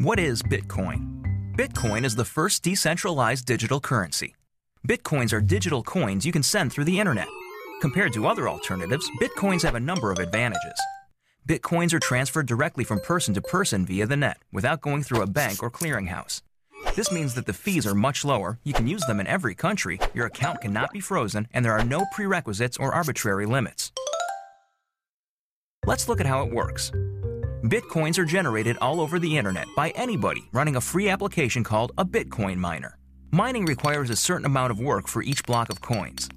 What is Bitcoin? Bitcoin is the first decentralized digital currency. Bitcoins are digital coins you can send through the internet. Compared to other alternatives, Bitcoins have a number of advantages. Bitcoins are transferred directly from person to person via the net without going through a bank or clearinghouse. This means that the fees are much lower, you can use them in every country, your account cannot be frozen, and there are no prerequisites or arbitrary limits. Let's look at how it works. Bitcoins are generated all over the internet by anybody running a free application called a Bitcoin miner. Mining requires a certain amount of work for each block of coins.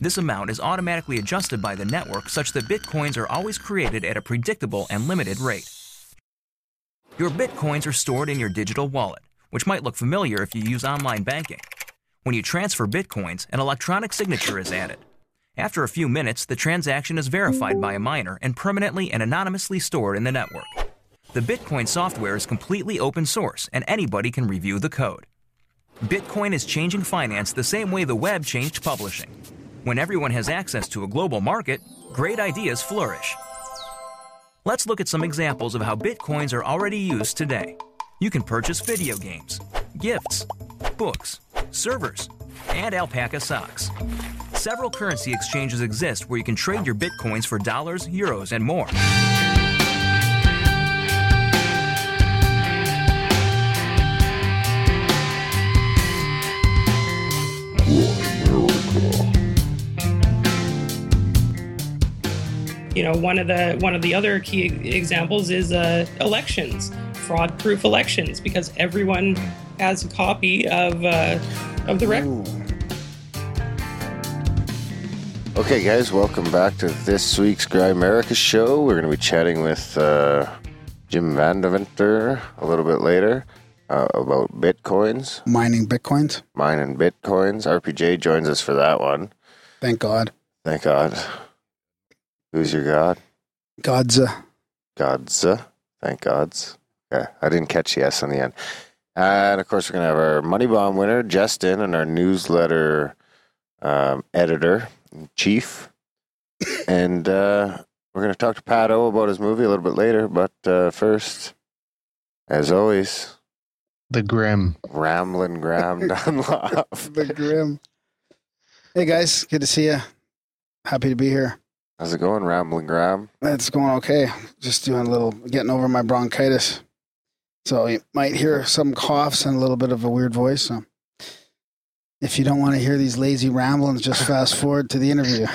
This amount is automatically adjusted by the network such that Bitcoins are always created at a predictable and limited rate. Your Bitcoins are stored in your digital wallet, which might look familiar if you use online banking. When you transfer Bitcoins, an electronic signature is added. After a few minutes, the transaction is verified by a miner and permanently and anonymously stored in the network. The Bitcoin software is completely open source and anybody can review the code. Bitcoin is changing finance the same way the web changed publishing. When everyone has access to a global market, great ideas flourish. Let's look at some examples of how Bitcoins are already used today. You can purchase video games, gifts, books, servers, and alpaca socks. Several currency exchanges exist where you can trade your bitcoins for dollars, euros, and more. You know, one of the one of the other key examples is uh, elections, fraud-proof elections, because everyone has a copy of uh, of the record. Okay, guys, welcome back to this week's Grimerica show. We're going to be chatting with uh, Jim Vandeventer a little bit later uh, about bitcoins, mining bitcoins. mining bitcoins. RPJ joins us for that one. Thank God. Thank God. Who's your God? God's God's. uh, Thank God's. Okay, I didn't catch the S on the end. And of course, we're going to have our Money Bomb winner, Justin, and our newsletter um, editor, chief. and uh, we're going to talk to Pat O about his movie a little bit later. But uh, first, as always, The Grim. Ramblin' Graham Dunlop. the grim. Hey guys, good to see you. Happy to be here. How's it going, Ramblin' Graham? It's going okay. Just doing a little getting over my bronchitis. So you might hear some coughs and a little bit of a weird voice. So if you don't want to hear these lazy ramblings, just fast forward to the interview.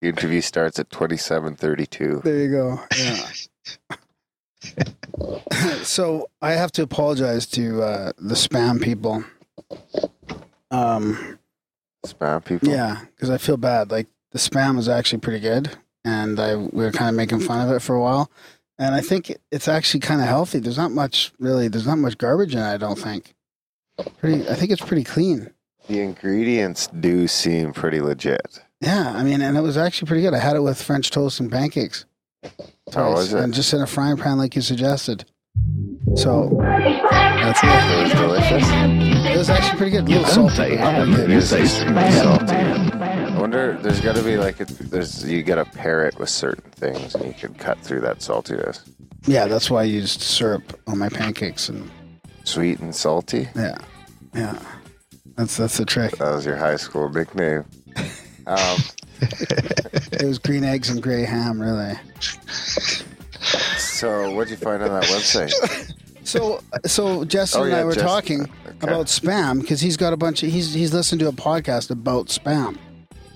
The interview starts at 2732. There you go. Yeah. so I have to apologize to uh, the spam people. Um, Spam people? Yeah, because I feel bad. Like the spam was actually pretty good, and I we were kind of making fun of it for a while. And I think it's actually kind of healthy. There's not much really. There's not much garbage in it. I don't think. Pretty. I think it's pretty clean. The ingredients do seem pretty legit. Yeah, I mean, and it was actually pretty good. I had it with French toast and pancakes. How was it? And just in a frying pan, like you suggested. So that's it. It was delicious. It was actually pretty good. A little salty. but pretty good. Salty. I wonder. There's got to be like a, there's you got to pair it with certain things, and you can cut through that saltiness. Yeah, that's why I used syrup on my pancakes, and Sweet and salty. yeah, yeah. That's that's the trick. That was your high school nickname. Um, It was green eggs and gray ham, really. so what'd you find on that website? So, so Justin Oh, and yeah, I were Justin. talking Okay. about spam because he's got a bunch of he's he's listened to a podcast about spam.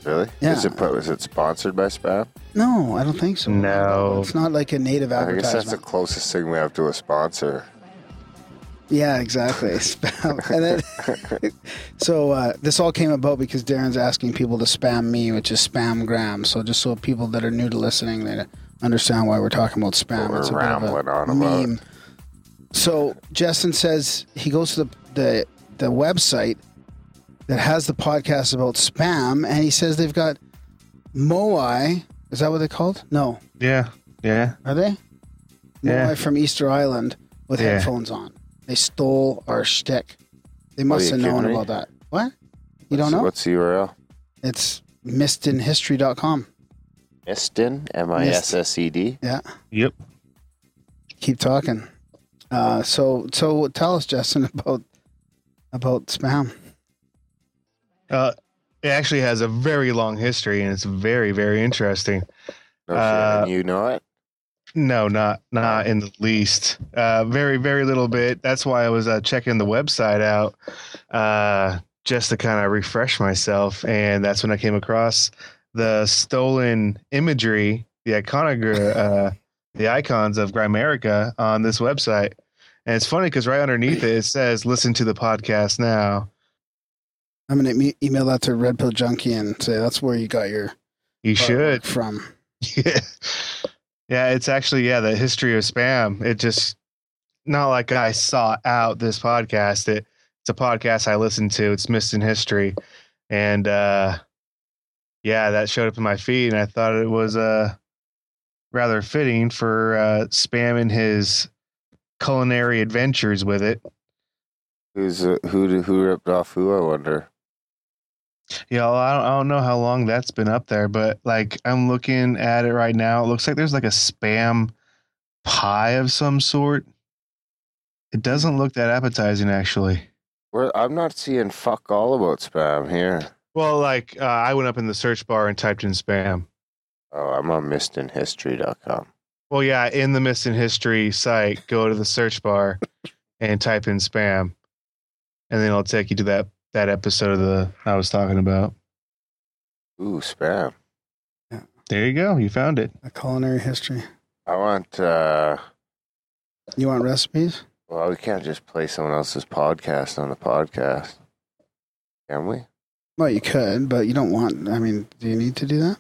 Really? Yeah. Is it was it sponsored by Spam? No, I don't think so. No. It's not like a native I guess that's the advertisement. closest thing we have to a sponsor. Yeah, exactly. Spam. And then, so uh, this all came about because Darren's asking people to spam me, which is spam gram. So just so people that are new to listening, they understand why we're talking about spam. What it's a we're bit of a rambling on about. meme. So Justin says he goes to the, the the website that has the podcast about spam, and he says they've got Moai. Is that what they're called? No, Yeah. Yeah. are they? Yeah. Moai from Easter Island with Yeah. headphones on. They stole our shtick. They must have known me? about that. What? You don't know? What's the URL? It's missedinhistory.com. Mistin, M I S S E D. Yeah. Yep. Keep talking. Uh, so so tell us, Justin, about about spam. Uh, it actually has a very long history, and it's very, very interesting. No Uh, you know it? No, not not in the least. Uh, very, very little bit. That's why I was uh, checking the website out uh, just to kind of refresh myself, and that's when I came across the stolen imagery, the iconogra- uh, the icons of Grimerica on this website. And it's funny because right underneath it, it says "Listen to the podcast now." I'm gonna email that to Red Pill Junkie and say that's where you got your You should. from. Yeah. Yeah, it's actually yeah, the history of spam. It just not like I sought out this podcast. It it's a podcast I listened to. It's missed in history. And uh yeah, that showed up in my feed and I thought it was uh rather fitting for uh spam and his culinary adventures with it. Who's uh, who? Who ripped off who? I wonder. Yeah, well, I don't, I don't know how long that's been up there, but like I'm looking at it right now. It looks like there's like a spam pie of some sort. It doesn't look that appetizing, actually. Where I'm not seeing fuck all about spam here. Well, like uh, I went up in the search bar and typed in spam. Oh, I'm on missedinhistory.com. Well, yeah, in the missing history site, go to the search bar and type in spam, and then it'll take you to that that episode of the I was talking about. Ooh, spam. Yeah. There you go. You found it. A culinary history. I want. uh You want recipes? Well, we can't just play someone else's podcast on the podcast, can we? Well, you could, but you don't want. I mean, do you need to do that?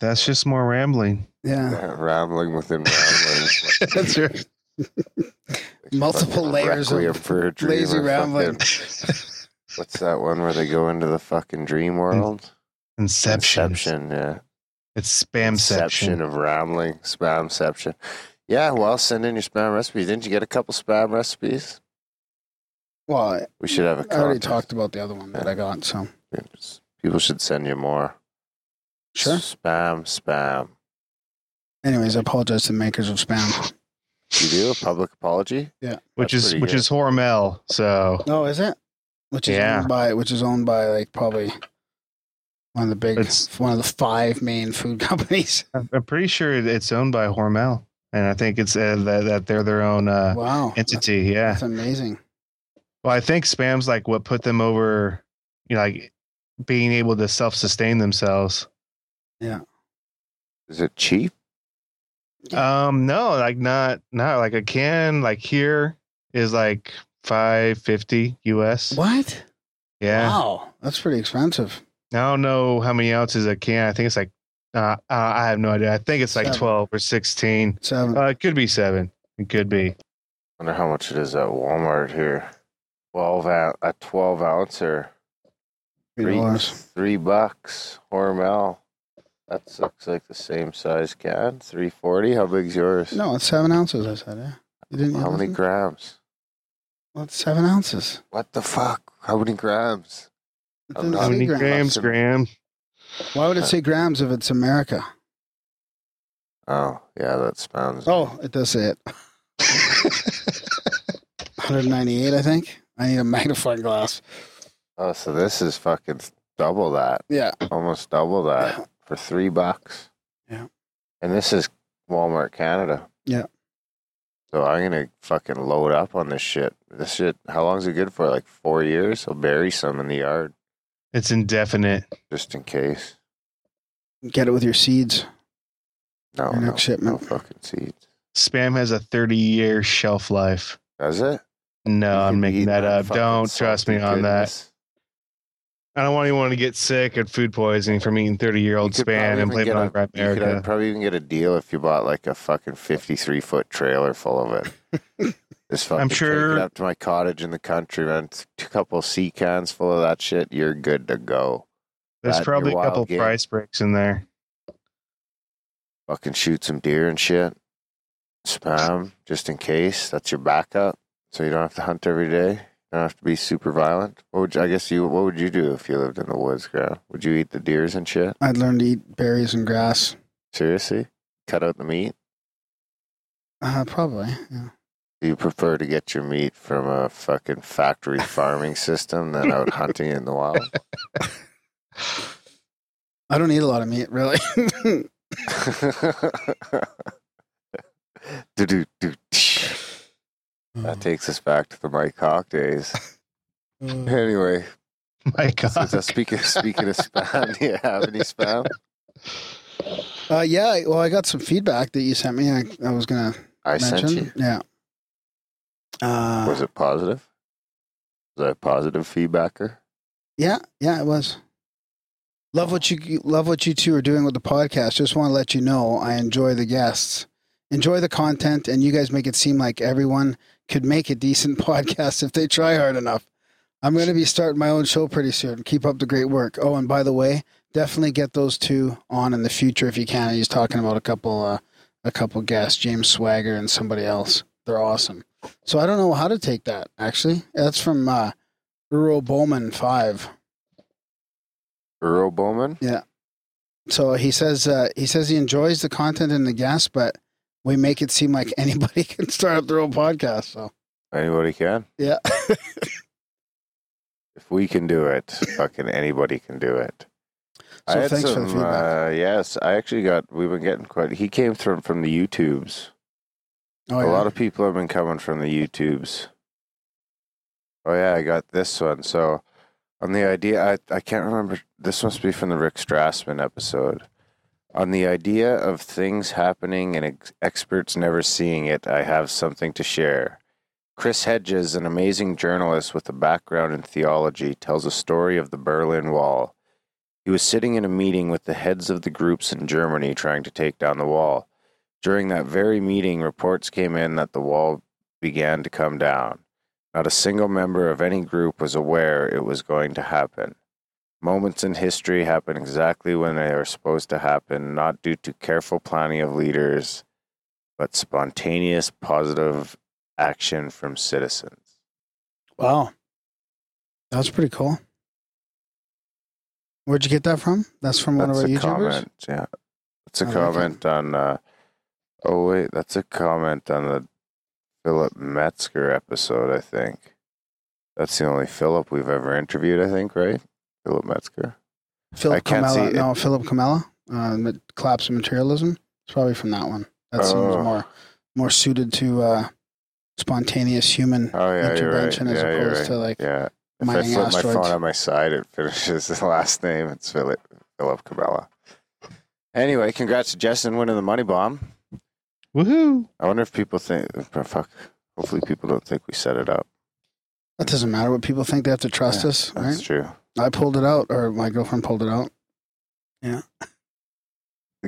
That's just more rambling. Yeah. Rambling within ramblings. That's right. Multiple layers Requiem of for lazy rambling. fucking- What's that one where they go into the fucking dream world? Inception. Inception, yeah. It's spamception. Of rambling, spamception. Yeah, well, send in your spam recipes. Didn't you get a couple spam recipes? Well, We should have a I already talked about the other one that I got. So People should send you more. sure. Spam, spam. Anyways, I apologize to the makers of spam. You do a public apology? Yeah. Which That's is which good. is Hormel. So Oh, is it? Which is Yeah. owned by which is owned by like probably one of the big It's- one of the five main food companies. I'm I'm pretty sure it's owned by Hormel, and I think it's uh, that, that they're their own uh, Wow. entity. Yeah. That's amazing. Well, I think spam's like what put them over. You know, like being able to self sustain themselves. Yeah. Is it cheap? Um, no, like not not like a can like here is like five fifty US. What? Yeah. Wow. That's pretty expensive. I don't know how many ounces a can. I think it's like uh, uh, I have no idea. I think it's like Seven. twelve or sixteen. Seven. Uh, it could be seven. It could be. wonder how much it is at Walmart here. 12 ounce, a 12 ouncer. Three Three, dollars. three bucks. Hormel. That looks like the same size can. 340. How big's yours? No, it's seven ounces. I said. Yeah. You didn't. How many listen? grams? Well, it's seven ounces. What the fuck? How many grams? It I'm doesn't not- How say many grams. grams, Graham? Why would it say grams if it's America? Oh, yeah, that sounds. Oh, it does say it. 198, I think. I need a magnifying glass. Oh, so this is fucking double that. Yeah. Almost double that for three bucks. Yeah. And this is Walmart Canada. Yeah. So I'm gonna fucking load up on this shit. This shit. How long's it good for? Like four years. I'll bury some in the yard It's indefinite. just in case. Get it with your seeds. No, Your no, next shipment. no fucking seeds. Spam has a 30 year shelf life. Does it? No, You I'm could making eat that up. fucking Don't trust me salty on that. goodness. I don't want anyone to get sick or food poisoning from eating 30 year old spam and it on Grab You could America. probably even get a deal if you bought like a fucking 53 foot trailer full of it. Just fucking take sure- it up to my cottage in the country, man. A couple sea cans full of that shit. You're good to go. There's that, probably a couple game. price breaks in there. Fucking shoot some deer and shit. Spam just in case. That's your backup, so you don't have to hunt every day. Don't have to be super violent. What would you, I guess you? What would you do if you lived in the woods, girl? Would you eat the deers and shit? I'd learn to eat berries and grass. Seriously? Cut out the meat? Uh, probably. Yeah. Do you prefer to get your meat from a fucking factory farming system than out hunting in the wild? I don't eat a lot of meat, really. do, do, do. That takes us back to the Mike Hawk days. Anyway, My God. so, so speaking speaking of spam, do you have any spam? Uh, yeah, well, I got some feedback that you sent me. I, I was gonna I mention. sent you. Yeah. Uh, Was it positive? Was I a positive feedbacker? Yeah, yeah, it was. Love what you love what you two are doing with the podcast. Just want to let you know I enjoy the guests, enjoy the content, and you guys make it seem like everyone could make a decent podcast if they try hard enough. I'm going to be starting my own show pretty soon. Keep up the great work. Oh, and by the way, definitely get those two on in the future if you can. He's talking about a couple, uh, a couple guests, James Swagger and somebody else. They're awesome. So I don't know how to take that. Actually, that's from uh, Uro Bowman Five. Earl Bowman? Yeah. So he says uh, he says he enjoys the content and the guests, but we make it seem like anybody can start up their own podcast. So Anybody can. yeah, If we can do it, fucking anybody can do it. I So had thanks for the feedback. uh, yes, I actually got. We've been getting quite. He came from from the YouTubes. oh, A yeah. lot of people have been coming from the YouTubes. Oh yeah, I got this one. So on the idea, I I can't remember. This must be from the Rick Strassman episode. On the idea of things happening and ex- experts never seeing it, I have something to share. Chris Hedges, an amazing journalist with a background in theology, tells a story of the Berlin Wall. He was sitting in a meeting with the heads of the groups in Germany trying to take down the wall. During that very meeting, reports came in that the wall began to come down. Not a single member of any group was aware it was going to happen. Moments in history happen exactly when they are supposed to happen, not due to careful planning of leaders, but spontaneous positive action from citizens. wow, that was pretty cool. Where'd you get that from? That's from one of our a YouTubers. comment. Yeah. That's a I like comment on uh oh wait, that's a comment on the Philip Metzger episode, I think. That's the only Philip we've ever interviewed, I think, right? Philip Metzger. Philip Comella. can't Kamela. see it. No, Philip Comella. Uh, collapse of materialism. It's probably from that one. That seems Oh. more more suited to uh, spontaneous human Oh yeah, you're right. intervention as Yeah, opposed right. to like Yeah. If I mining flip my phone on my side, it finishes the last name. It's Philip Philip Cabela. Anyway, congrats to Justin winning the money bomb. Woohoo. I wonder if people think oh, fuck. Hopefully people don't think we set it up. that doesn't matter what people think. They have to trust Yeah, us, That's right? true. I pulled it out, or my girlfriend pulled it out. There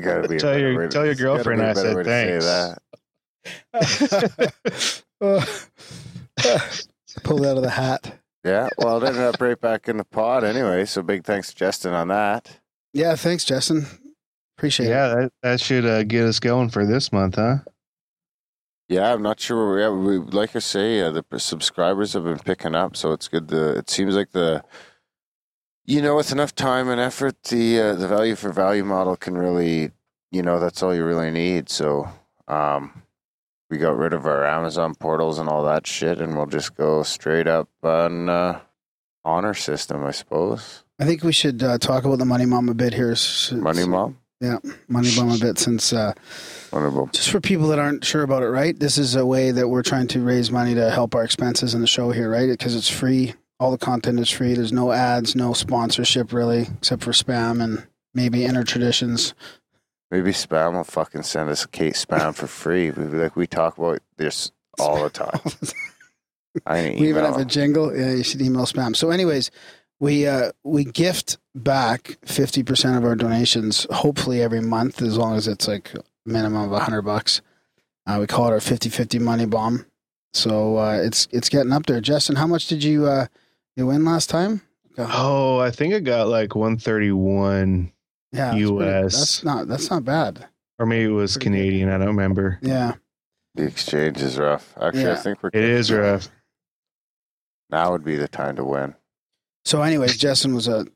gotta be Tell your- to- tell your there's girlfriend be a I said way to say thanks. that. pulled out of the hat. Yeah, well, it ended up right back in the pod anyway. So big thanks to Justin on that. Yeah, thanks, Justin. Appreciate it. Yeah, that, that should uh, get us going for this month, huh? Yeah, I'm not sure where we're at. We, like I say, uh, the subscribers have been picking up, so it's good. To, it seems like the, you know, with enough time and effort, the uh, the value for value model can really, you know, that's all you really need. So, um, we got rid of our Amazon portals and all that shit, and we'll just go straight up on uh, honor system, I suppose. I think we should uh, talk about the Money Mom a bit here. Money mom, Yeah, Money Mom a bit since uh, just for people that aren't sure about it, right? This is a way that we're trying to raise money to help our expenses in the show here, right? Because it's free. All the content is free. There's no ads, no sponsorship really, except for spam and maybe inner traditions. Maybe spam will fucking send us case spam for free. We, like we talk about this all the time. I we even have a jingle. Yeah, you should email spam. So, anyways, we uh, we gift back fifty percent of our donations, hopefully every month, as long as it's like a minimum of hundred bucks. Uh, we call it our 50-50 money bomb. So uh, it's it's getting up there. Justin, how much did you uh, you win last time? Oh, I think I got like 131, Yeah, that's pretty- US. That's not that's not bad. or maybe it was Pretty good. Canadian. I don't remember. Yeah, The exchange is rough. Actually, I think we're. It is rough. Now would be the time to win. So, anyways, Justin was a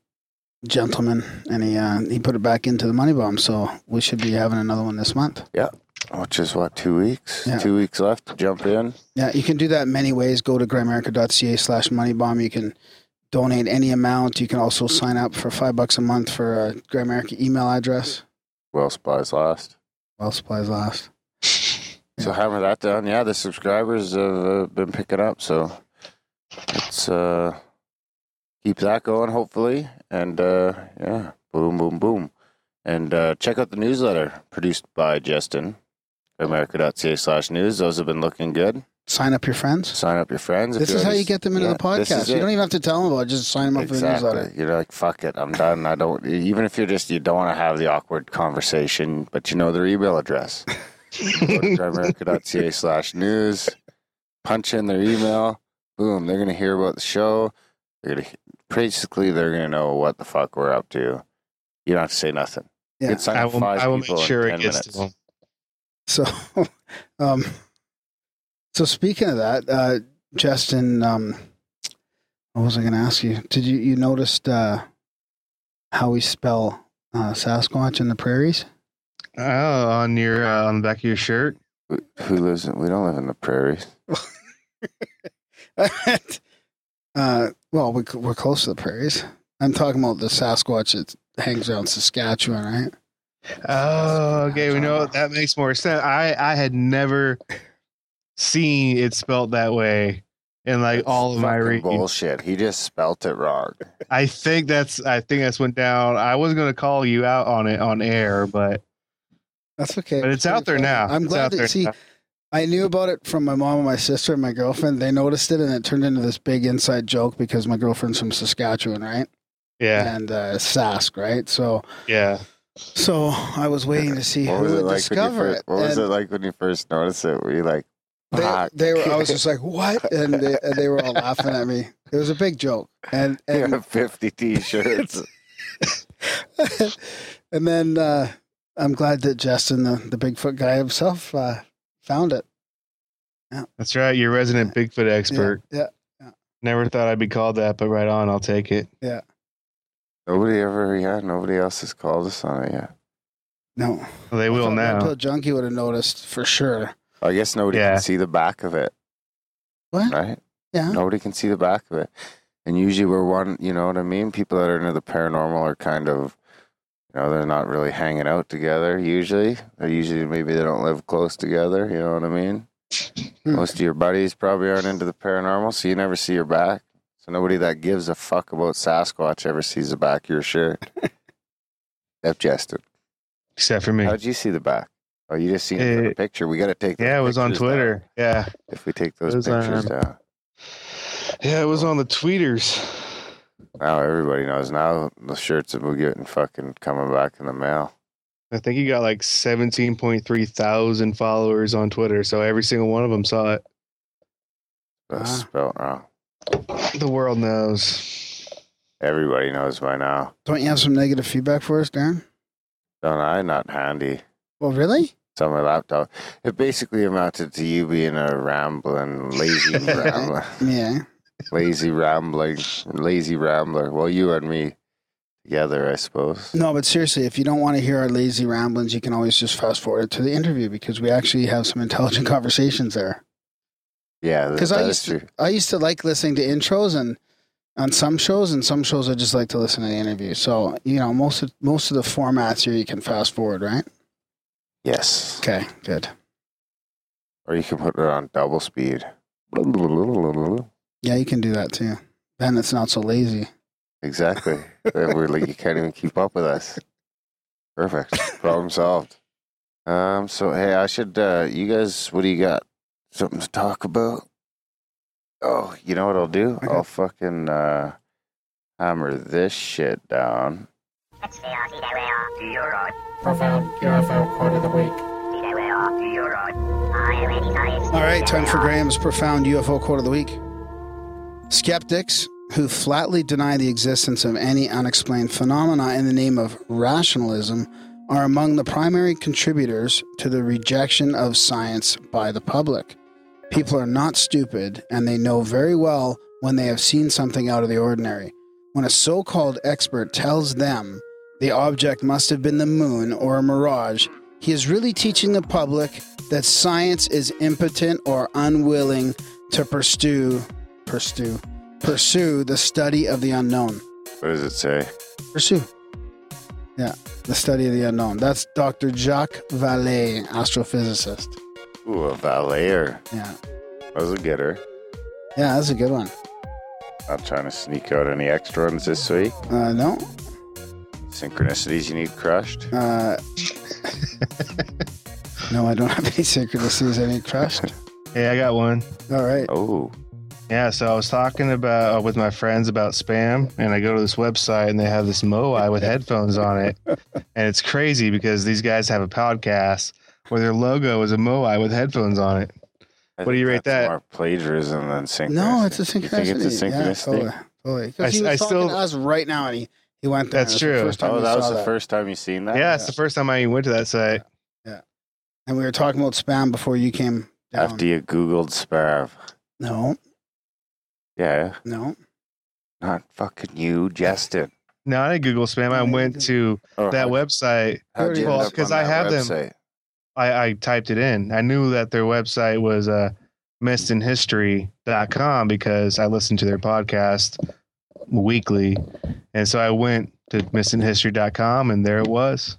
gentleman, and he uh, he put it back into the money bomb. So we should be having another one this month. Yeah. Which is what, two weeks? Yeah. Two weeks left to jump in. Yeah, you can do that many ways. Go to grimerica.ca slash moneybomb. You can donate any amount. You can also sign up for five bucks a month for a Grimerica email address. Well, supplies last. Well, supplies last. So hammer that down. Yeah, the subscribers have uh, been picking up. So let's uh, keep that going, hopefully. And uh, yeah, boom, boom, boom. And uh, check out the newsletter produced by Justin. America.ca slash news. Those have been looking good. Sign up your friends. Sign up your friends. This is how you get them into Yeah, the podcast. You don't even have to tell them about it. Just sign them up for the newsletter. You're like, fuck it, I'm done. I don't. Even if you're just you don't want to have the awkward conversation, but you know their email address. Go to grimerica.ca slash news. Punch in their email. Boom. They're gonna hear about the show. They're gonna basically they're gonna know what the fuck we're up to. You don't have to say nothing. Yeah. can I will, five I will make people in sure it gets minutes. to them. So, um, so speaking of that, uh, Justin, um, what was I going to ask you? Did you you noticed uh, how we spell uh, Sasquatch in the prairies? Oh, on your uh, on the back of your shirt. Who- Who lives in? We don't live in the prairies. uh, well, we, we're close to the prairies. I'm talking about the Sasquatch that hangs around Saskatchewan, right? Oh, okay. We know that makes more sense. I I had never seen it spelt that way in like It's all of my reading. bullshit. He just spelt it wrong. I think that's I think that's went down. I wasn't going to call you out on it on air, but That's okay. but it's out there now. I'm It's glad out to there see. now. I knew about it from my mom and my sister and my girlfriend. They noticed it, and it turned into this big inside joke because my girlfriend's from Saskatchewan, right? Yeah, And uh, Sask, right? So, yeah. so I was waiting to see What who was it would like when you discover first? it. What was And it like when you first noticed it? Were you like, They, they were. I was just like, "What?" And they, and they were all laughing at me. It was a big joke, and you and have 50 t-shirts. and then uh, I'm glad that Justin, the, the Bigfoot guy himself, uh, found it. Yeah. That's right. You're resident Bigfoot expert. Yeah, Never thought I'd be called that, but right on. I'll take it. Yeah. Nobody ever, yeah, nobody else has called us on it yet. no, Well, they will I thought now. Red Pill Junkie would have noticed for sure. I guess nobody Yeah. can see the back of it, What? right? Yeah. Nobody can see the back of it. And usually we're one, you know what I mean? People that are into the paranormal are kind of, you know, they're not really hanging out together usually. They usually, maybe they don't live close together, you know what I mean? Hmm. Most of your buddies probably aren't into the paranormal, so you never see your back. So nobody that gives a fuck about Sasquatch ever sees the back of your shirt. Except Justin. Except for me. How'd you see the back? Oh, you just seen it from Uh, the picture. We got to take. those Yeah, it was on pictures down. Twitter. Yeah. If we take those pictures um, down, Yeah, it was on the tweeters. Now everybody knows. Now the shirts will be getting fucking coming back in the mail. I think he got like 17.3 thousand followers on Twitter. So every single one of them saw it. That's Ah. spelled wrong. The world knows. Everybody knows by now. Don't you have some negative feedback for us, Darren? Don't I? Not handy. Well, really? It's on my laptop. It basically amounted to you being a rambling, lazy rambler, Yeah. Lazy rambling, lazy rambler. Well, you and me together, I suppose. No, but seriously, if you don't want to hear our lazy ramblings, you can always just fast forward to the interview because we actually have some intelligent conversations there. Yeah, Because I used to. I used to like listening to intros and on some shows, and some shows I just like to listen to the interview. So you know, most of most of the formats here you can fast forward, right? Yes. Okay, good. Or you can put it on double speed. Yeah, you can do that too. Then it's not so lazy. Exactly. We're like you can't even keep up with us. Perfect. Problem solved. Um. So hey, I should. Uh, you guys, what do you got? Something to talk about? Oh, you know what I'll do? Okay. I'll fucking uh, hammer this shit down. Profound UFO quote of the week. All right, time for Graham's profound UFO quote of the week. Skeptics who flatly deny the existence of any unexplained phenomena in the name of rationalism are among the primary contributors to the rejection of science by the public. People are not stupid, and they know very well when they have seen something out of the ordinary. when a so called expert tells them the object must have been the moon or a mirage, he is really teaching the public that science is impotent or unwilling to pursue, pursue, pursue the study of the unknown. What does it say? Pursue. Yeah, the study of the unknown. That's Dr. Jacques Vallée, astrophysicist. Ooh, a valayer. Yeah. That was a getter. Yeah, that's a good one. Not trying to sneak out any extra ones this week. Uh, no. Synchronicities you need crushed. Uh, no, I don't have any synchronicities. I need crushed. Hey, I got one. All right. Oh, Yeah, so I was talking about uh, with my friends about spam, and I go to this website and they have this Moai with headphones on it, and it's crazy because these guys have a podcast where their logo is a Moai with headphones on it. I What do you rate that's that? More plagiarism than synchronicity. No, it's a You synchronicity. think it's a Yeah, totally. totally. totally. 'Cause I he was I talking still- to us right now, and he, he went there. That's It's the true. first time Oh, that was the that. first time you seen that. Yeah, it's the first time I even went to that site. Yeah. And we were talking about spam before you came down. After you Googled Sparv. No, Yeah, no. not fucking you, Justin. No, I didn't Google spam. I went to Oh, that how'd- website. how'd Well, end up 'cause on I that have them. I, I typed it in. I knew that their website was uh, missedinhistory.com because I listened to their podcast weekly. And so I went to missedinhistory.com and there it was.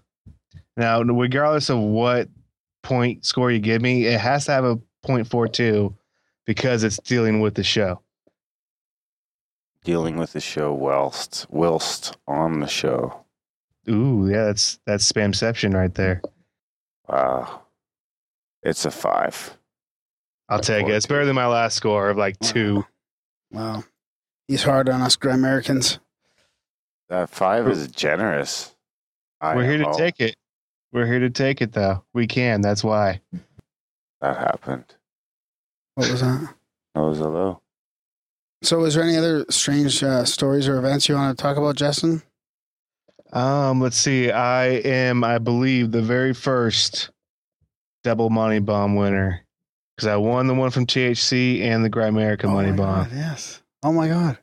Now, regardless of what point score you give me, it has to have a 0.42 because it's dealing with the show. Dealing with the show whilst whilst on the show. Ooh, yeah, that's that's spamception right there. Wow. It's a five. I'll take it. It's better than my last score of like two. Wow. He's hard on us Americans. That five is generous. I We're here to know take it. We're here to take it, though. We can. That's why. That happened. What was that? That was a low. So, is there any other strange uh, stories or events you want to talk about, Justin? Um, let's see. I am, I believe, the very first double money bomb winner because I won the one from THC and the Grimerica oh money my bomb. God, yes. Oh my God.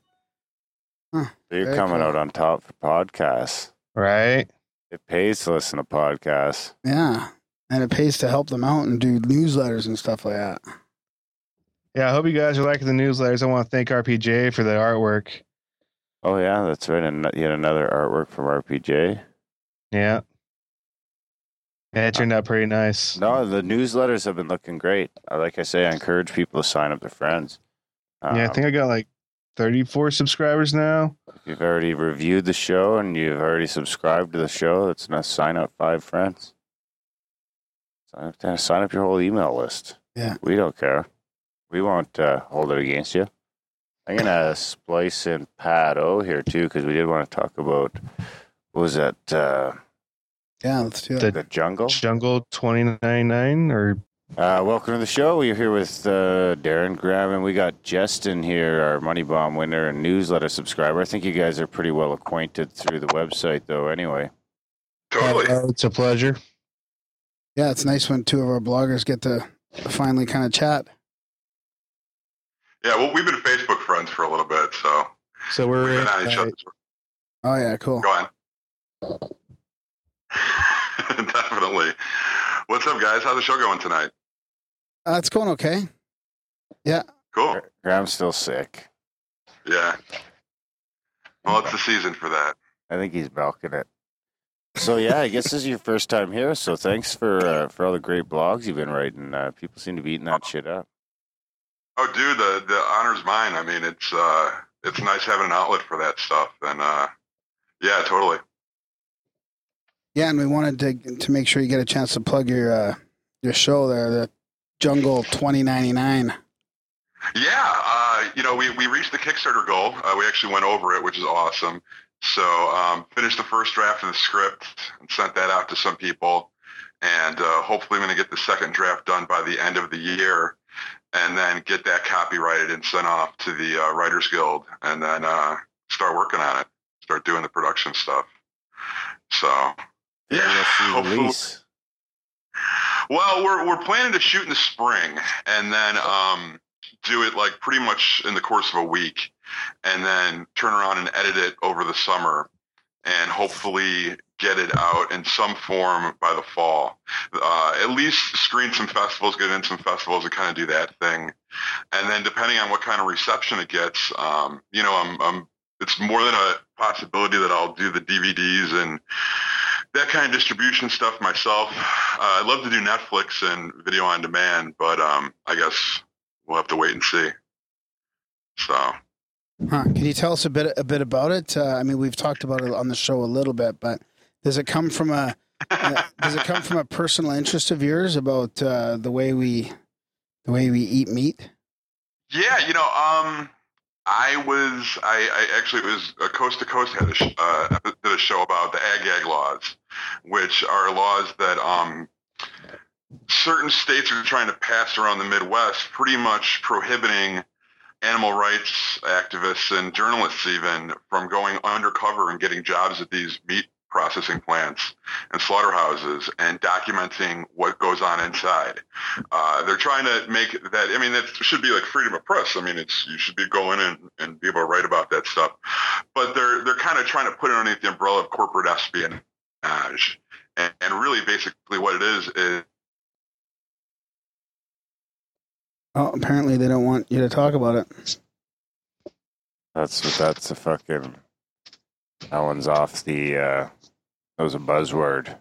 So you're Very coming cool. out on top for podcasts. Right? It pays to listen to podcasts. Yeah. And it pays to help them out and do newsletters and stuff like that. Yeah. I hope you guys are liking the newsletters. I want to thank RPJ for the artwork. Oh yeah, that's right. And yet another artwork from RPJ. Yeah. Yeah, it turned out pretty nice. No, the newsletters have been looking great. Uh, Like I say, I encourage people to sign up their friends. yeah, I Um, think I got like 34 subscribers now. if you've already reviewed the show and you've already subscribed to the show, that's enough. Sign up five friends. Sign up, sign up your whole email list. Yeah. we don't care. We won't uh, hold it against you. I'm gonna splice in Pat O here too because we did want to talk about what was that uh, Yeah, let's do it. The- the jungle. Jungle 2099 or Uh, welcome to the show. We're here with uh, Darren Graham, and we got Justin here, our Money Bomb winner and newsletter subscriber. I think you guys are pretty well acquainted through the website, though. Anyway, Totally. It's a pleasure. Yeah, it's nice when two of our bloggers get to finally kind of chat. Yeah, well, we've been Facebook friends for a little bit, so So we're we've been on each other's. Oh, yeah, cool. Go on. Definitely. What's up, guys? How's the show going tonight? Uh, it's going okay. Yeah. Cool. Graham's still sick. Yeah. Well, it's the season for that. I think he's milking it. So yeah, I guess this is your first time here. So thanks for uh, for all the great blogs you've been writing. Uh, people seem to be eating that shit up. Oh, dude, the the honor's mine. I mean, it's uh, it's nice having an outlet for that stuff, and uh, yeah, totally. Yeah, and we wanted to to make sure you get a chance to plug your uh, your show there, the Jungle 2099. Yeah, uh, you know, we, we reached the Kickstarter goal. Uh, we actually went over it, which is awesome. So um, finished the first draft of the script and sent that out to some people. And uh, hopefully I'm going to get the second draft done by the end of the year and then get that copyrighted and sent off to the uh, Writers Guild and then uh, start working on it, start doing the production stuff. So, yeah, will see hopefully- release? well, we're we're planning to shoot in the spring and then um, do it like pretty much in the course of a week. and then turn around and edit it over the summer and hopefully get it out in some form by the fall. Uh, at least screen some festivals, get in some festivals, and kind of do that thing. And then depending on what kind of reception it gets, um, you know, I'm, I'm it's more than a possibility that I'll do the DVDs and that kind of distribution stuff myself. Uh, I'd love to do Netflix and video on demand, but um, I guess we'll have to wait and see. So, Huh. Can you tell us a bit a bit about it? Uh, I mean, we've talked about it on the show a little bit, but does it come from a does it come from a personal interest of yours about uh, the way we the way we eat meat? yeah, you know, um, I was I, I actually was uh, Coast to Coast had a sh- uh, did a show about the ag-gag laws, which are laws that um, certain states are trying to pass around the Midwest, pretty much prohibiting animal rights activists and journalists even from going undercover and getting jobs at these meat processing plants and slaughterhouses and documenting what goes on inside. Uh, they're trying to make that. I mean, that should be like freedom of press. I mean, it's you should be going in and be able to write about that stuff. But they're they're kind of trying to put it underneath the umbrella of corporate espionage. And, and really, basically, what it is is Oh, apparently they don't want you to talk about it. That's that's a fucking. That one's off the. uh That was a buzzword.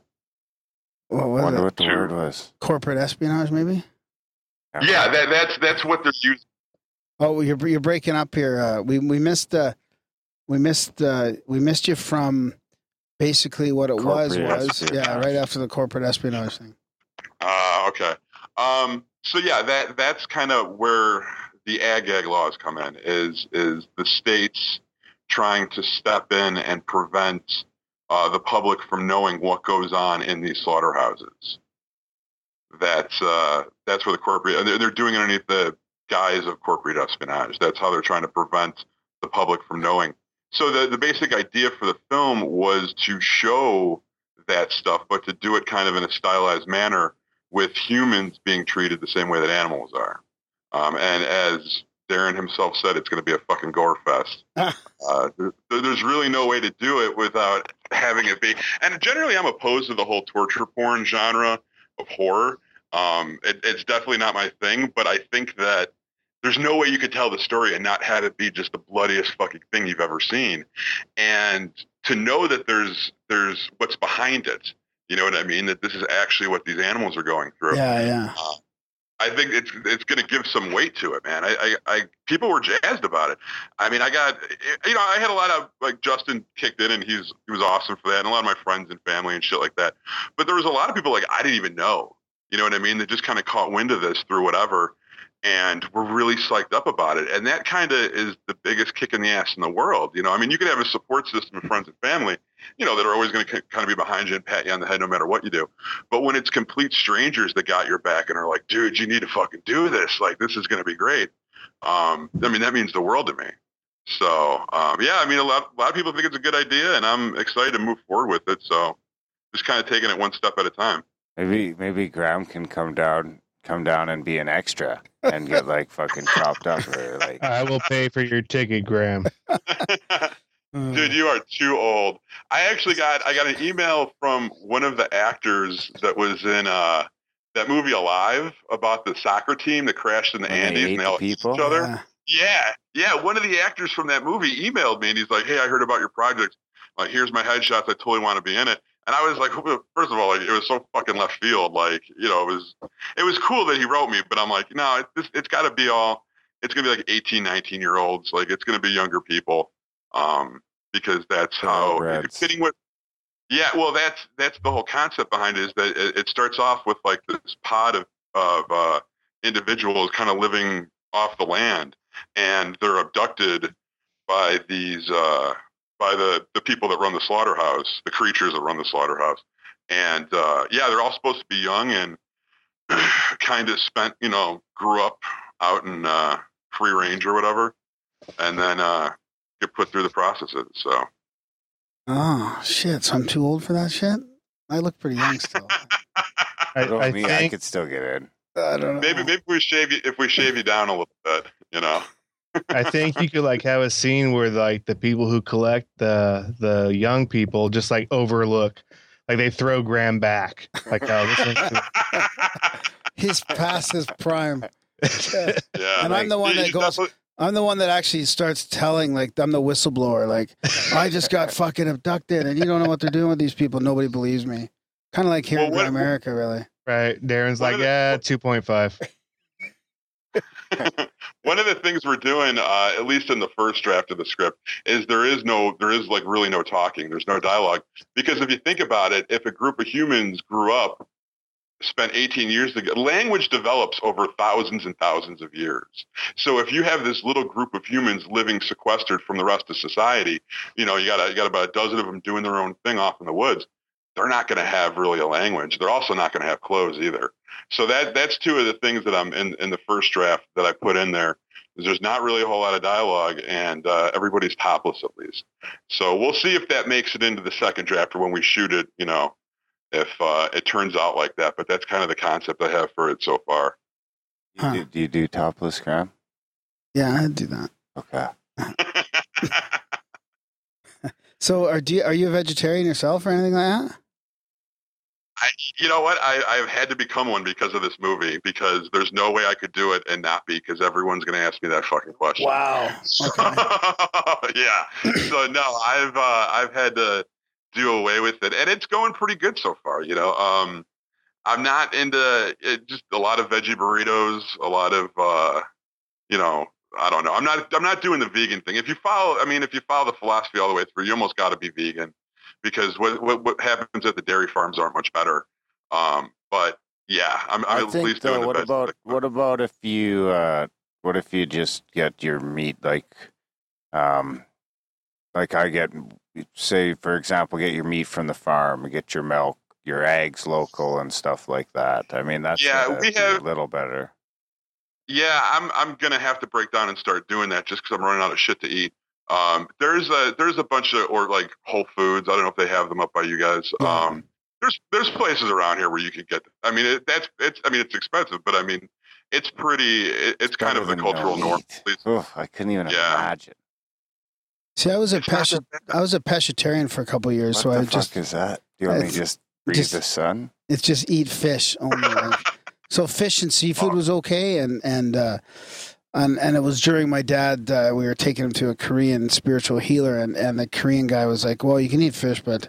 What was Wonder it? what the word was. Corporate espionage, maybe? yeah, that, that's that's what they're using. Oh, you're you're breaking up here. Uh, we we missed uh, we missed uh, we missed you from basically what it was Corporate was espionage. yeah right after the corporate espionage thing. Uh, okay. Um, so yeah, that that's kind of where the ag-gag laws come in. Is is the states trying to step in and prevent uh, the public from knowing what goes on in these slaughterhouses. That's uh, that's where the corporate and they're, they're doing it underneath the guise of corporate espionage. That's how they're trying to prevent the public from knowing. So the the basic idea for the film was to show that stuff, but to do it kind of in a stylized manner with humans being treated the same way that animals are. Um, and as Darren himself said, it's going to be a fucking gore fest. uh, there, there's really no way to do it without having it be. And generally, I'm opposed to the whole torture porn genre of horror. Um, it, it's definitely not my thing, but I think that there's no way you could tell the story and not have it be just the bloodiest fucking thing you've ever seen. And to know that there's there's what's behind it, you know what I mean? That this is actually what these animals are going through. Yeah, yeah. I think it's it's going to give some weight to it, man. I, I, I people were jazzed about it. I mean, I got you know, I had a lot of like Justin kicked in, and he's he was awesome for that, and a lot of my friends and family and shit like that. But there was a lot of people like I didn't even know, you know what I mean? That just kind of caught wind of this through whatever, and we're really psyched up about it. And that kind of is the biggest kick in the ass in the world. You know, I mean, you could have a support system of friends and family, you know, that are always going to kind of be behind you and pat you on the head no matter what you do. But when it's complete strangers that got your back and are like, dude, you need to fucking do this. Like, this is going to be great. Um, I mean, that means the world to me. So, um, yeah, I mean, a lot, a lot of people think it's a good idea, and I'm excited to move forward with it. So, just kind of taking it one step at a time. Maybe maybe Graham can come down come down and be an extra and get like fucking chopped up or like I will pay for your ticket, Graham. Dude, you are too old. I actually got I got an email from one of the actors that was in uh that movie Alive about the soccer team that crashed in the When they Andes ate and they all hit people? each other. Yeah. Yeah, yeah. One of the actors from that movie emailed me and he's like, "Hey, I heard about your project. Like, here's my headshots. I totally want to be in it." And I was like, first of all, like, it was so fucking left field. Like, you know, it was it was cool that he wrote me, but I'm like, no, it, this, it's got to be all. It's gonna be like 18, 19 year olds. Like, it's gonna be younger people, um, because that's how Thoroughbreds. fitting with. Yeah, well, that's that's the whole concept behind it. Is that it, it starts off with like this pod of of uh, individuals kind of living off the land, and they're abducted by these uh, by the the people that run the slaughterhouse, the creatures that run the slaughterhouse, and uh, yeah, they're all supposed to be young and kind of spent, you know, grew up out in uh, free range or whatever, and then uh, get put through the processes. So. Oh shit! So I'm too old for that shit. I look pretty young still. I, Well, I me, I could still get in. I don't know. Maybe maybe we shave you if we shave you down a little bit, you know. I think you could like have a scene where like the people who collect the the young people just like overlook, like they throw Graham back, like oh this one's He's past his prime. yeah. And I'm the one that goes. I'm the one that actually starts telling, like, I'm the whistleblower. Like, I just got fucking abducted, and you don't know what they're doing with these people. Nobody believes me. Kind of like here Well, in America, really. right. Darren's One like the- yeah, two point five. One of the things we're doing, uh, at least in the first draft of the script, is there is no, there is like really no talking. There's no dialogue because if you think about it, if a group of humans grew up, spent 18 years together, language develops over thousands and thousands of years. So if you have this little group of humans living sequestered from the rest of society, you know, you got you got about a dozen of them doing their own thing off in the woods. They're not going to have really a language. They're also not going to have clothes either. So that that's two of the things that I'm in in the first draft that I put in there. Is there's not really a whole lot of dialogue, and uh, everybody's topless at least. So we'll see if that makes it into the second draft or when we shoot it. You know, if uh, it turns out like that. But that's kind of the concept I have for it so far. Huh. do, do you do topless, Graham? Yeah, I'd do that. Okay. So, are do you, are you a vegetarian yourself or anything like that? You know what? I, I've had to become one because of this movie because there's no way I could do it and not be because everyone's going to ask me that fucking question. Wow. So, Okay. yeah. So no, I've uh, I've had to do away with it, and it's going pretty good so far. You know, um, I'm not into it, just a lot of veggie burritos, a lot of uh, you know, I don't know. I'm not I'm not doing the vegan thing. If you follow, I mean, if you follow the philosophy all the way through, you almost got to be vegan because what, what what happens at the dairy farms aren't much better. Um, but yeah, I'm, I'm I at think least though, doing the what best. about what about if you uh what if you just get your meat like um like I get say for example get your meat from the farm, get your milk, your eggs local and stuff like that. I mean that's Yeah, we have- a little better. Yeah, I'm I'm gonna have to break down and start doing that just because I'm running out of shit to eat. Um, there's a there's a bunch of or like Whole Foods. I don't know if they have them up by you guys. Um, there's there's places around here where you can get. I mean, it, that's it's. I mean, it's expensive, but I mean, it's pretty. It, it's kind of the cultural norm. meat. at least. Oof, I couldn't even Yeah. imagine. See, I was a It's pesci- I was a pescatarian for a couple of years, What so the I fuck just is that? Do you only it's just breathe just- the sun? it's just eat fish only. like- so fish and seafood was okay, and and uh, and and it was during my dad. Uh, we were taking him to a Korean spiritual healer, and and the Korean guy was like, "Well, you can eat fish, but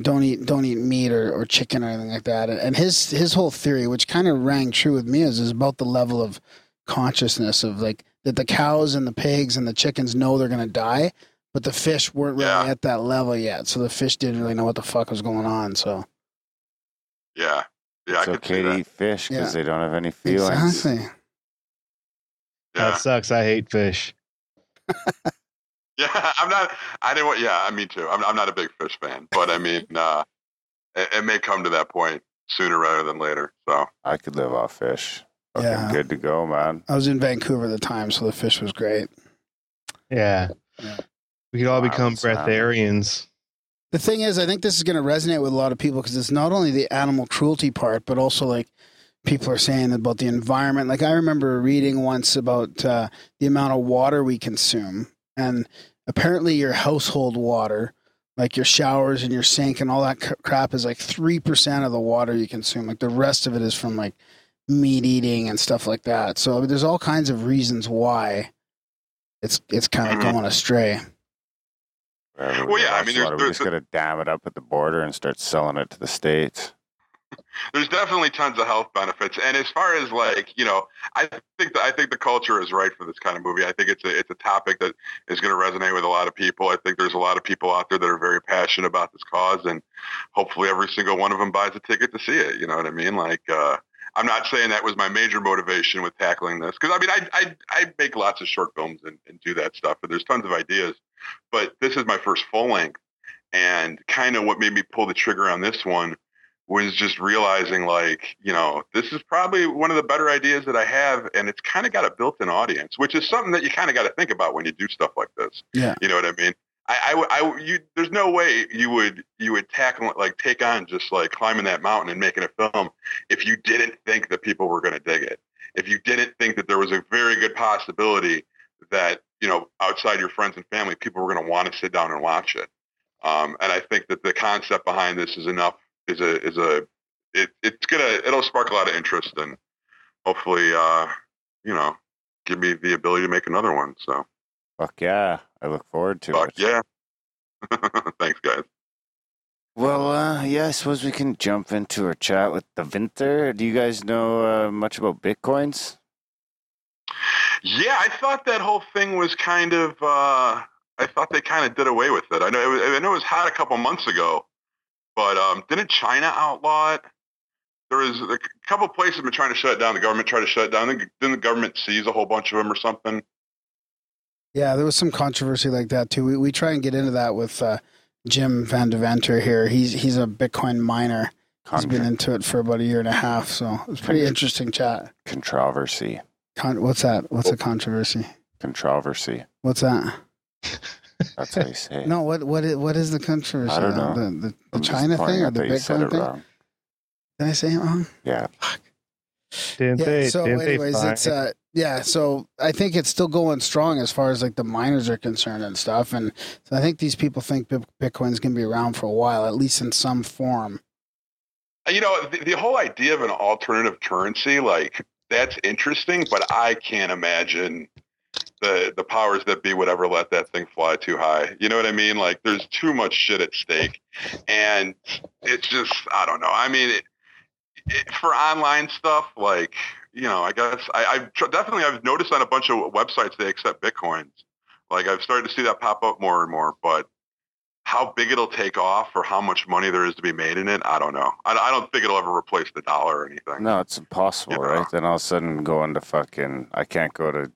don't eat don't eat meat or, or chicken or anything like that." And his his whole theory, which kind of rang true with me, is is about the level of consciousness of like that the cows and the pigs and the chickens know they're gonna die. But the fish weren't really Yeah. at that level yet, so the fish didn't really know what the fuck was going on. So Yeah, yeah, I It's could okay to eat fish because Yeah. they don't have any feelings. exactly. Yeah, That sucks. I hate fish. yeah. I'm not. I didn't. want- Yeah, me too. I'm I'm not a big fish fan, but I mean, uh, it, it may come to that point sooner rather than later. So I could live off fish. Fucking Yeah. good to go, man. I was in Vancouver at the time, so the fish was great. Yeah. Yeah. We could all Wow, become breatharians. The thing is, I think this is going to resonate with a lot of people because it's not only the animal cruelty part, but also like people are saying about the environment. Like I remember reading once about uh, the amount of water we consume, and apparently your household water, like your showers and your sink and all that cr- crap, is like three percent of the water you consume. Like the rest of it is from like meat eating and stuff like that. So I mean, there's all kinds of reasons why it's it's kind of Mhm. going astray. Well, yeah, I mean, of there's- we there's just got to dam it up at the border and start selling it to the states. There's definitely tons of health benefits. And as far as like, you know, I think the, I think the culture is right for this kind of movie. I think it's a it's a topic that is going to resonate with a lot of people. I think there's a lot of people out there that are very passionate about this cause, and hopefully every single one of them buys a ticket to see it. You know what I mean? Like, uh, I'm not saying that was my major motivation with tackling this because I mean I, I I make lots of short films and, and do that stuff, and there's tons of ideas, but this is my first full length, and kind of what made me pull the trigger on this one was just realizing like you know this is probably one of the better ideas that I have, and it's kind of got a built-in audience, which is something that you kind of got to think about when you do stuff like this. Yeah. You know what I mean? I, I, I- you, there's no way you would, you would tackle, like, take on just like climbing that mountain and making a film if you didn't think that people were going to dig it. If you didn't think that there was a very good possibility that you know outside your friends and family, people were going to want to sit down and watch it. Um, and I think that the concept behind this is enough is a is a it, it's gonna it'll spark a lot of interest and hopefully uh, you know give me the ability to make another one. So Fuck yeah. I look forward to it. fuck it. yeah. Thanks, guys. Well, uh, yeah, I suppose we can jump into our chat with the Winter. Do you guys know uh, much about Bitcoins? Yeah, I thought that whole thing was kind of. Uh, I thought they kind of did away with it. I know. It was, I know it was hot a couple months ago, but um, didn't China outlaw it? There was a couple places have been trying to shut it down. The government tried to shut it down. Didn't didn't the government seize a whole bunch of them or something? Yeah, there was some controversy like that too. We we try and get into that with uh, Jim Van Deventer here. He's he's a Bitcoin miner. He's been into it for about a year and a half, so it was pretty interesting chat. controversy. Con- what's that? What's a controversy? Controversy. What's that? That's how you say it. No, what what is, what is the controversy? I don't know. The, the, the China thing or the that said Bitcoin it thing? wrong. Did I say it wrong? Yeah. Didn't yeah. they? so, didn't anyways, they it's uh, yeah. So I think it's still going strong as far as like the miners are concerned and stuff. And so I think these people think Bit- Bitcoin's going to be around for a while, at least in some form. You know, the, the whole idea of an alternative currency, like that's interesting, but I can't imagine the the powers that be would ever let that thing fly too high. You know what I mean? Like, there's too much shit at stake, and it's just I don't know. I mean, it, it, for online stuff, like you know, I guess I, I've tr- definitely I've noticed on a bunch of websites they accept bitcoins. Like I've started to see that pop up more and more, but how big it'll take off or how much money there is to be made in it, I don't know. I, I don't think it'll ever replace the dollar or anything. No, it's impossible, Yeah. right? Then all of a sudden going to fucking I can't go to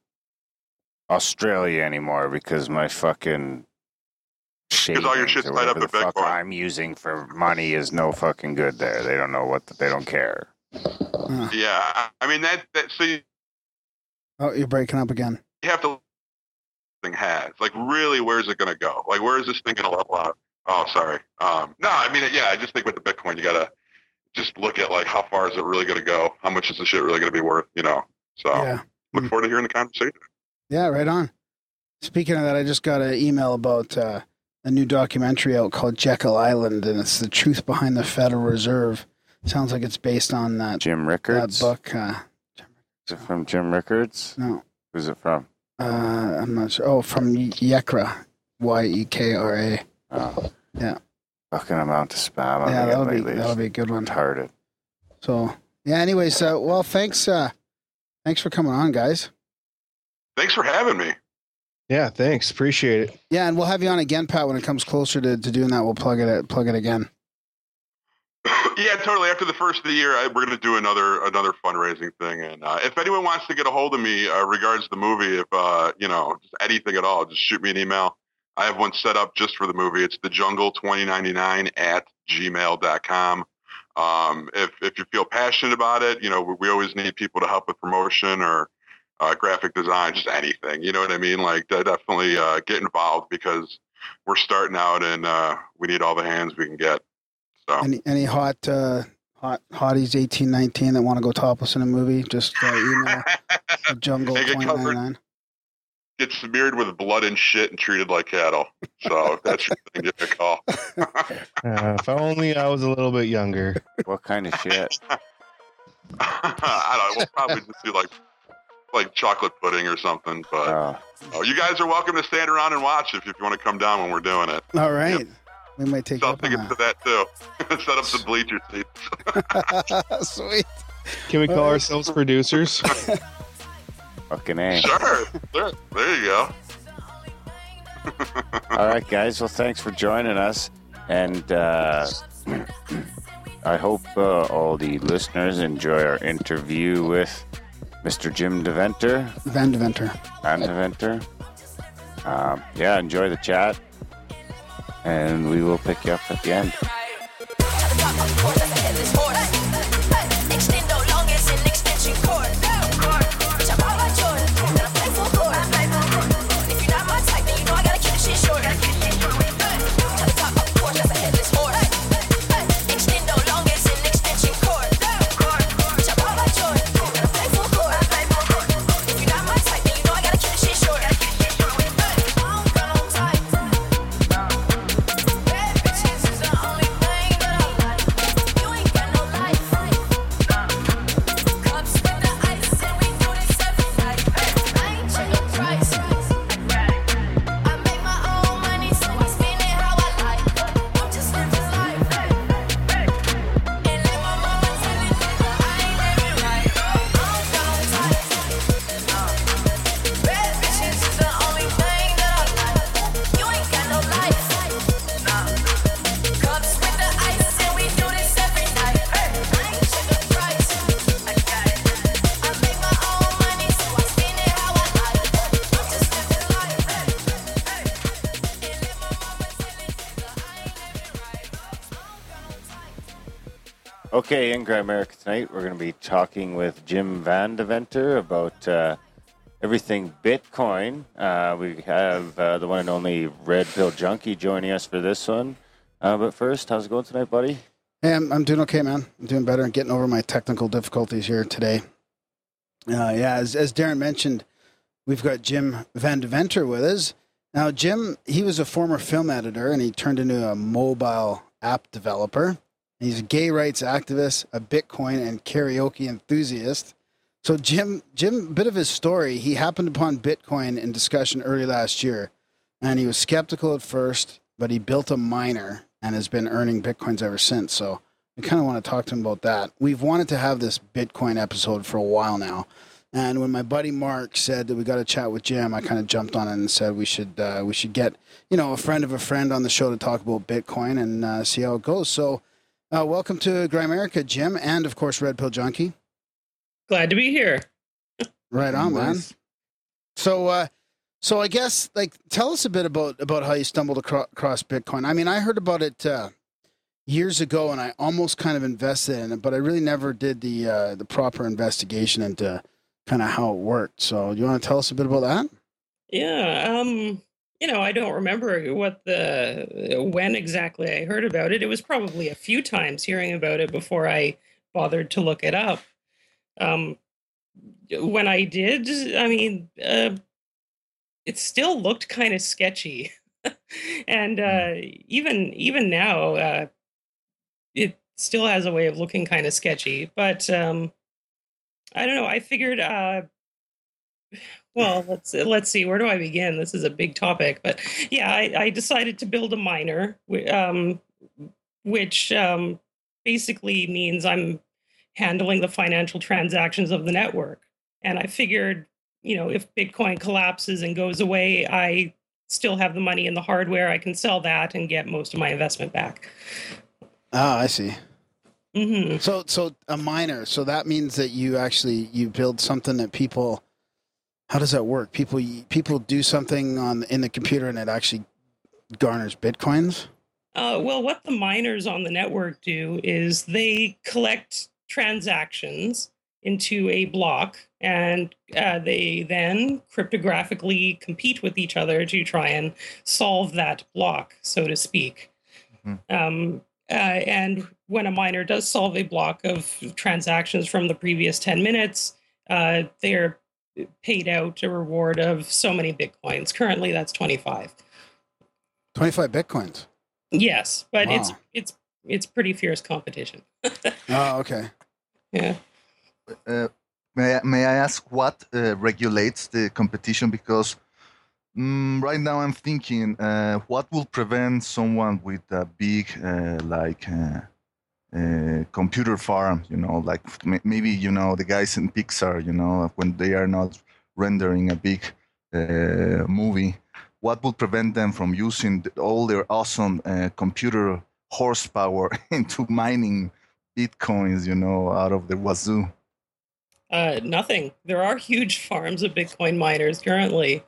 Australia anymore because my fucking all your shit's tied up whatever the in fuck Bitcoin. I'm using for money is no fucking good there. They don't know what they don't care. Yeah, I- I mean that. that so you oh, you're breaking up again. You have to thing has like really where's it going to go? Like where is this thing going to level out? Oh, sorry. Um, no, I mean yeah, I just think with the Bitcoin you gotta just look at like how far is it really going to go? How much is the shit really going to be worth? You know. So Yeah. look forward to hearing the conversation. Yeah, right on. Speaking of that, I just got an email about uh, a new documentary out called Jekyll Island, and it's the truth behind the Federal Reserve. Sounds like it's based on that Jim that Rickards. book. Uh, Is it from Jim Rickards? no, Who's it from? uh, I'm not sure. Oh, from Yekra, Y E K R A. Oh. Yeah. Fucking amount of spam. Yeah, that'll be lately. that'll be a good one. retarded. So yeah. Anyways, uh, well, thanks. Uh, thanks for coming on, guys. Thanks for having me. Yeah, thanks. Appreciate it. Yeah, and we'll have you on again, Pat. When it comes closer to, to doing that, we'll plug it plug it again. yeah, totally. After the first of the year, I, we're going to do another another fundraising thing. And uh, if anyone wants to get a hold of me uh, regards the movie, if uh, you know just anything at all, just shoot me an email. I have one set up just for the movie. It's the jungle 2099 at gmail.com. Um, if if you feel passionate about it, you know we, we always need people to help with promotion or uh, graphic design, just anything. You know what I mean? Like definitely uh, get involved because we're starting out and uh, we need all the hands we can get. So. Any any hot uh, hot hotties eighteen nineteen that want to go topless in a movie? Just uh, email the jungle Make it twenty covered. ninety nine. get smeared with blood and shit and treated like cattle. So if that's your thing, give me a call. Uh, if only I was a little bit younger. What kind of shit? I don't know. We'll probably just do like like chocolate pudding or something. But Oh, oh, you guys are welcome to stand around and watch if, if you want to come down when we're doing it. All right, we might take you Sell up on to that too. Set up some bleacher seats. Sweet. Can we call ourselves producers? fucking A. Sure. There, there you go. All right, guys. Well, thanks for joining us. And uh, I hope uh, all the listeners enjoy our interview with Mr. Jim DeVenter. Van Deventer. Van DeVenter. Um, yeah, enjoy the chat. And we will pick you up at the end. In Grimerica tonight, we're going to be talking with Jim Van Deventer about uh, everything Bitcoin. Uh, we have uh, the one and only Red Pill Junkie joining us for this one. Uh, but first, how's it going tonight, buddy? Hey, I'm, I'm doing okay, man. I'm doing better and getting over my technical difficulties here today. Uh, yeah, as, as Darren mentioned, we've got Jim Van Deventer with us. Now, Jim, he was a former film editor and he turned into a mobile app developer. He's a gay rights activist, a Bitcoin and karaoke enthusiast. So, Jim, Jim, a bit of his story. He happened upon Bitcoin in discussion early last year, and he was skeptical at first, but he built a miner and has been earning bitcoins ever since. So, I kind of want to talk to him about that. We've wanted to have this Bitcoin episode for a while now, and when my buddy Mark said that we got to chat with Jim, I kind of jumped on it and said we should uh, we should get you know a friend of a friend on the show to talk about Bitcoin and uh, see how it goes. So, uh, welcome to Grimerica, Jim, and of course Red Pill Junkie. Glad to be here. Right on, man. So, uh, so I guess like tell us a bit about about how you stumbled acro- across Bitcoin. I mean, I heard about it uh, years ago, and I almost kind of invested in it, but I really never did the uh, the proper investigation into kind of how it worked. So, you want to tell us a bit about that? Yeah. Um, you know, I don't remember what the when exactly I heard about it. It was probably a few times hearing about it before I bothered to look it up. Um, when I did, I mean, uh, it still looked kind of sketchy, and uh, even even now, uh, it still has a way of looking kind of sketchy. But um, I don't know. I figured. Well, let's let's see. Where do I begin? This is a big topic, but yeah, I, I decided to build a miner, um, which um, basically means I'm handling the financial transactions of the network. And I figured, you know, if Bitcoin collapses and goes away, I still have the money in the hardware. I can sell that and get most of my investment back. Oh, I see. hmm So, so a miner. So that means that you actually you build something that people. How does that work? People people do something on in the computer and it actually garners bitcoins. Uh, well, what the miners on the network do is they collect transactions into a block and uh, they then cryptographically compete with each other to try and solve that block, so to speak. Mhm. Um, uh, and when a miner does solve a block of transactions from the previous 10 minutes, uh, they're paid out a reward of so many bitcoins. Currently, that's 25. Twenty five bitcoins. Yes, but it's Wow. it's it's pretty fierce competition. Oh, okay. Yeah. Uh, may, I, may I ask what uh, regulates the competition? Because mm, right now I'm thinking uh, what will prevent someone with a big, uh, like, uh, computer farm, you know, like maybe, you know, the guys in Pixar, you know, when they are not rendering a big uh, movie, what would prevent them from using all their awesome uh, computer horsepower into mining bitcoins, you know, out of the wazoo? Uh, nothing. There are huge farms of Bitcoin miners currently.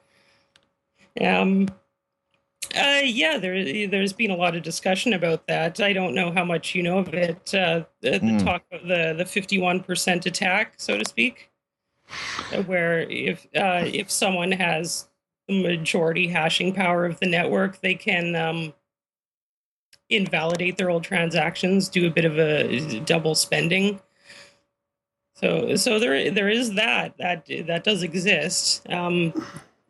Um, uh, yeah, there, there's been a lot of discussion about that. I don't know how much you know of it. Uh, the, the Mm. talk of the the 51% attack, so to speak, uh, where if uh, if someone has the majority hashing power of the network, they can um, invalidate their old transactions, do a bit of a double spending. So, so there, there is that that that does exist. Um,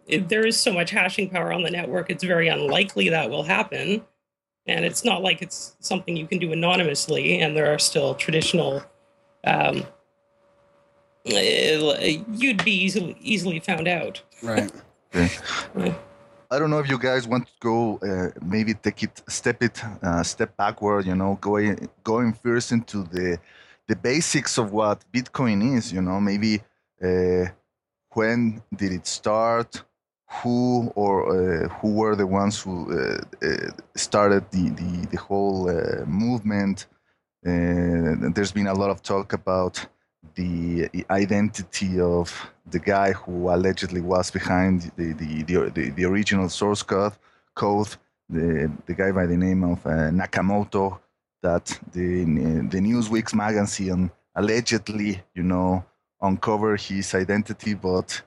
if there is so much hashing power on the network, it's very unlikely that will happen. And it's not like it's something you can do anonymously. And there are still traditional. Um, eh, you'd be easily easily found out. Right. I don't know if you guys want to go, uh, maybe take it, step it, uh, step backward. You know, going going first into the the basics of what Bitcoin is. You know, maybe uh, when did it start? Who or uh, who were the ones who uh, uh, started the the, the whole uh, movement? There's been a lot of talk about the identity of the guy who allegedly was behind the the, the, the, the original source code code the, the guy by the name of uh, Nakamoto that the the Newsweek's magazine allegedly, you know, uncover his identity, but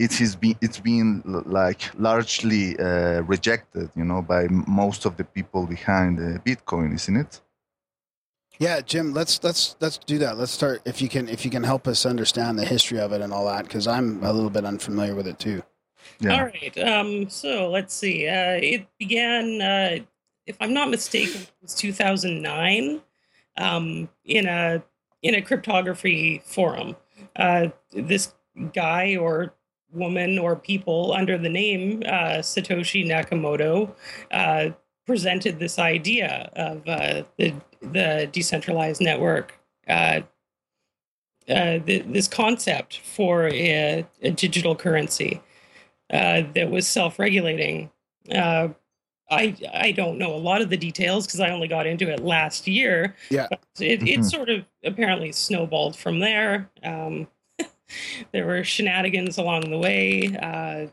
it has been it's been like largely uh, rejected, you know, by most of the people behind uh, Bitcoin, isn't it? Yeah, Jim, let's let's let's do that. Let's start if you can if you can help us understand the history of it and all that because I'm a little bit unfamiliar with it too. Yeah. All right. Um, so let's see. Uh, it began, uh, if I'm not mistaken, it was 2009 um, in a in a cryptography forum. Uh, this guy or woman or people under the name uh, Satoshi Nakamoto uh, presented this idea of uh, the the decentralized network. Uh, uh, th- this concept for a, a digital currency uh, that was self-regulating. Uh, I I don't know a lot of the details because I only got into it last year. Yeah. It, it Mhm. sort of apparently snowballed from there. Um, there were shenanigans along the way. Uh,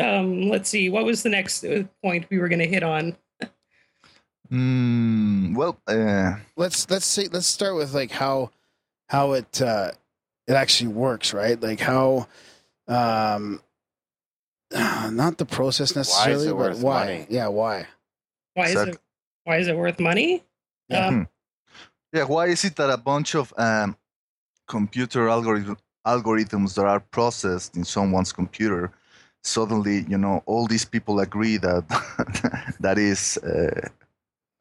um, let's see, what was the next uh, point we were going to hit on? Mm, well, uh, Let's let's see let's start with like how how it uh, it actually works, right? Like how um not the process necessarily, it but why? money? Yeah, why? Why is Exact- it why is it worth money? Yeah. Uh, yeah, why is it that a bunch of um, computer algorithm, algorithms that are processed in someone's computer suddenly, you know, all these people agree that that is uh,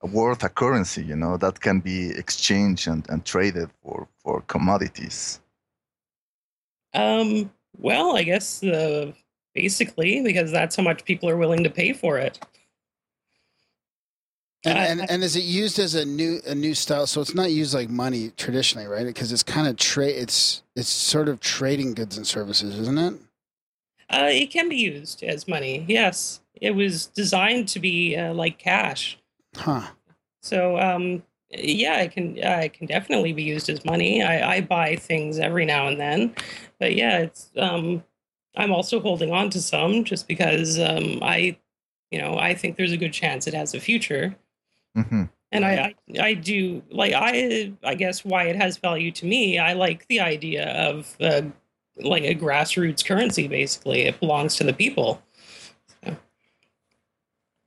worth a currency, you know, that can be exchanged and, and traded for, for commodities. Um, well, I guess uh, basically because that's how much people are willing to pay for it. And, I- and and is it used as a new a new style? So it's not used like money traditionally, right? Because it's kind of trade. It's it's sort of trading goods and services, isn't it? Uh, it can be used as money. Yes, it was designed to be uh, like cash. Huh. So, um, yeah, it can uh, it can definitely be used as money. I, I buy things every now and then, but yeah, it's um, I'm also holding on to some just because um, I, you know, I think there's a good chance it has a future. Hmm And I, I, I do like I, I guess why it has value to me. I like the idea of uh, like a grassroots currency. Basically, it belongs to the people.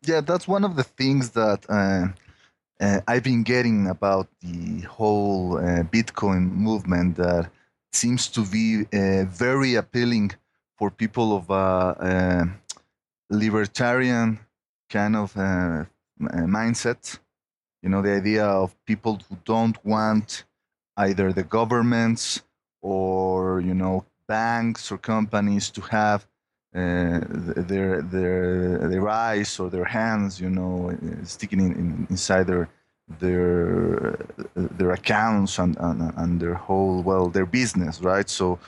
yeah that's one of the things that uh, uh, i've been getting about the whole uh, bitcoin movement that seems to be uh, very appealing for people of a, uh libertarian kind of mindset you know the idea of people who don't want either the governments or you know banks or companies to have uh, their their their eyes or their hands, you know, uh, sticking in, in, inside their their their accounts and, and and their whole well their business, right? So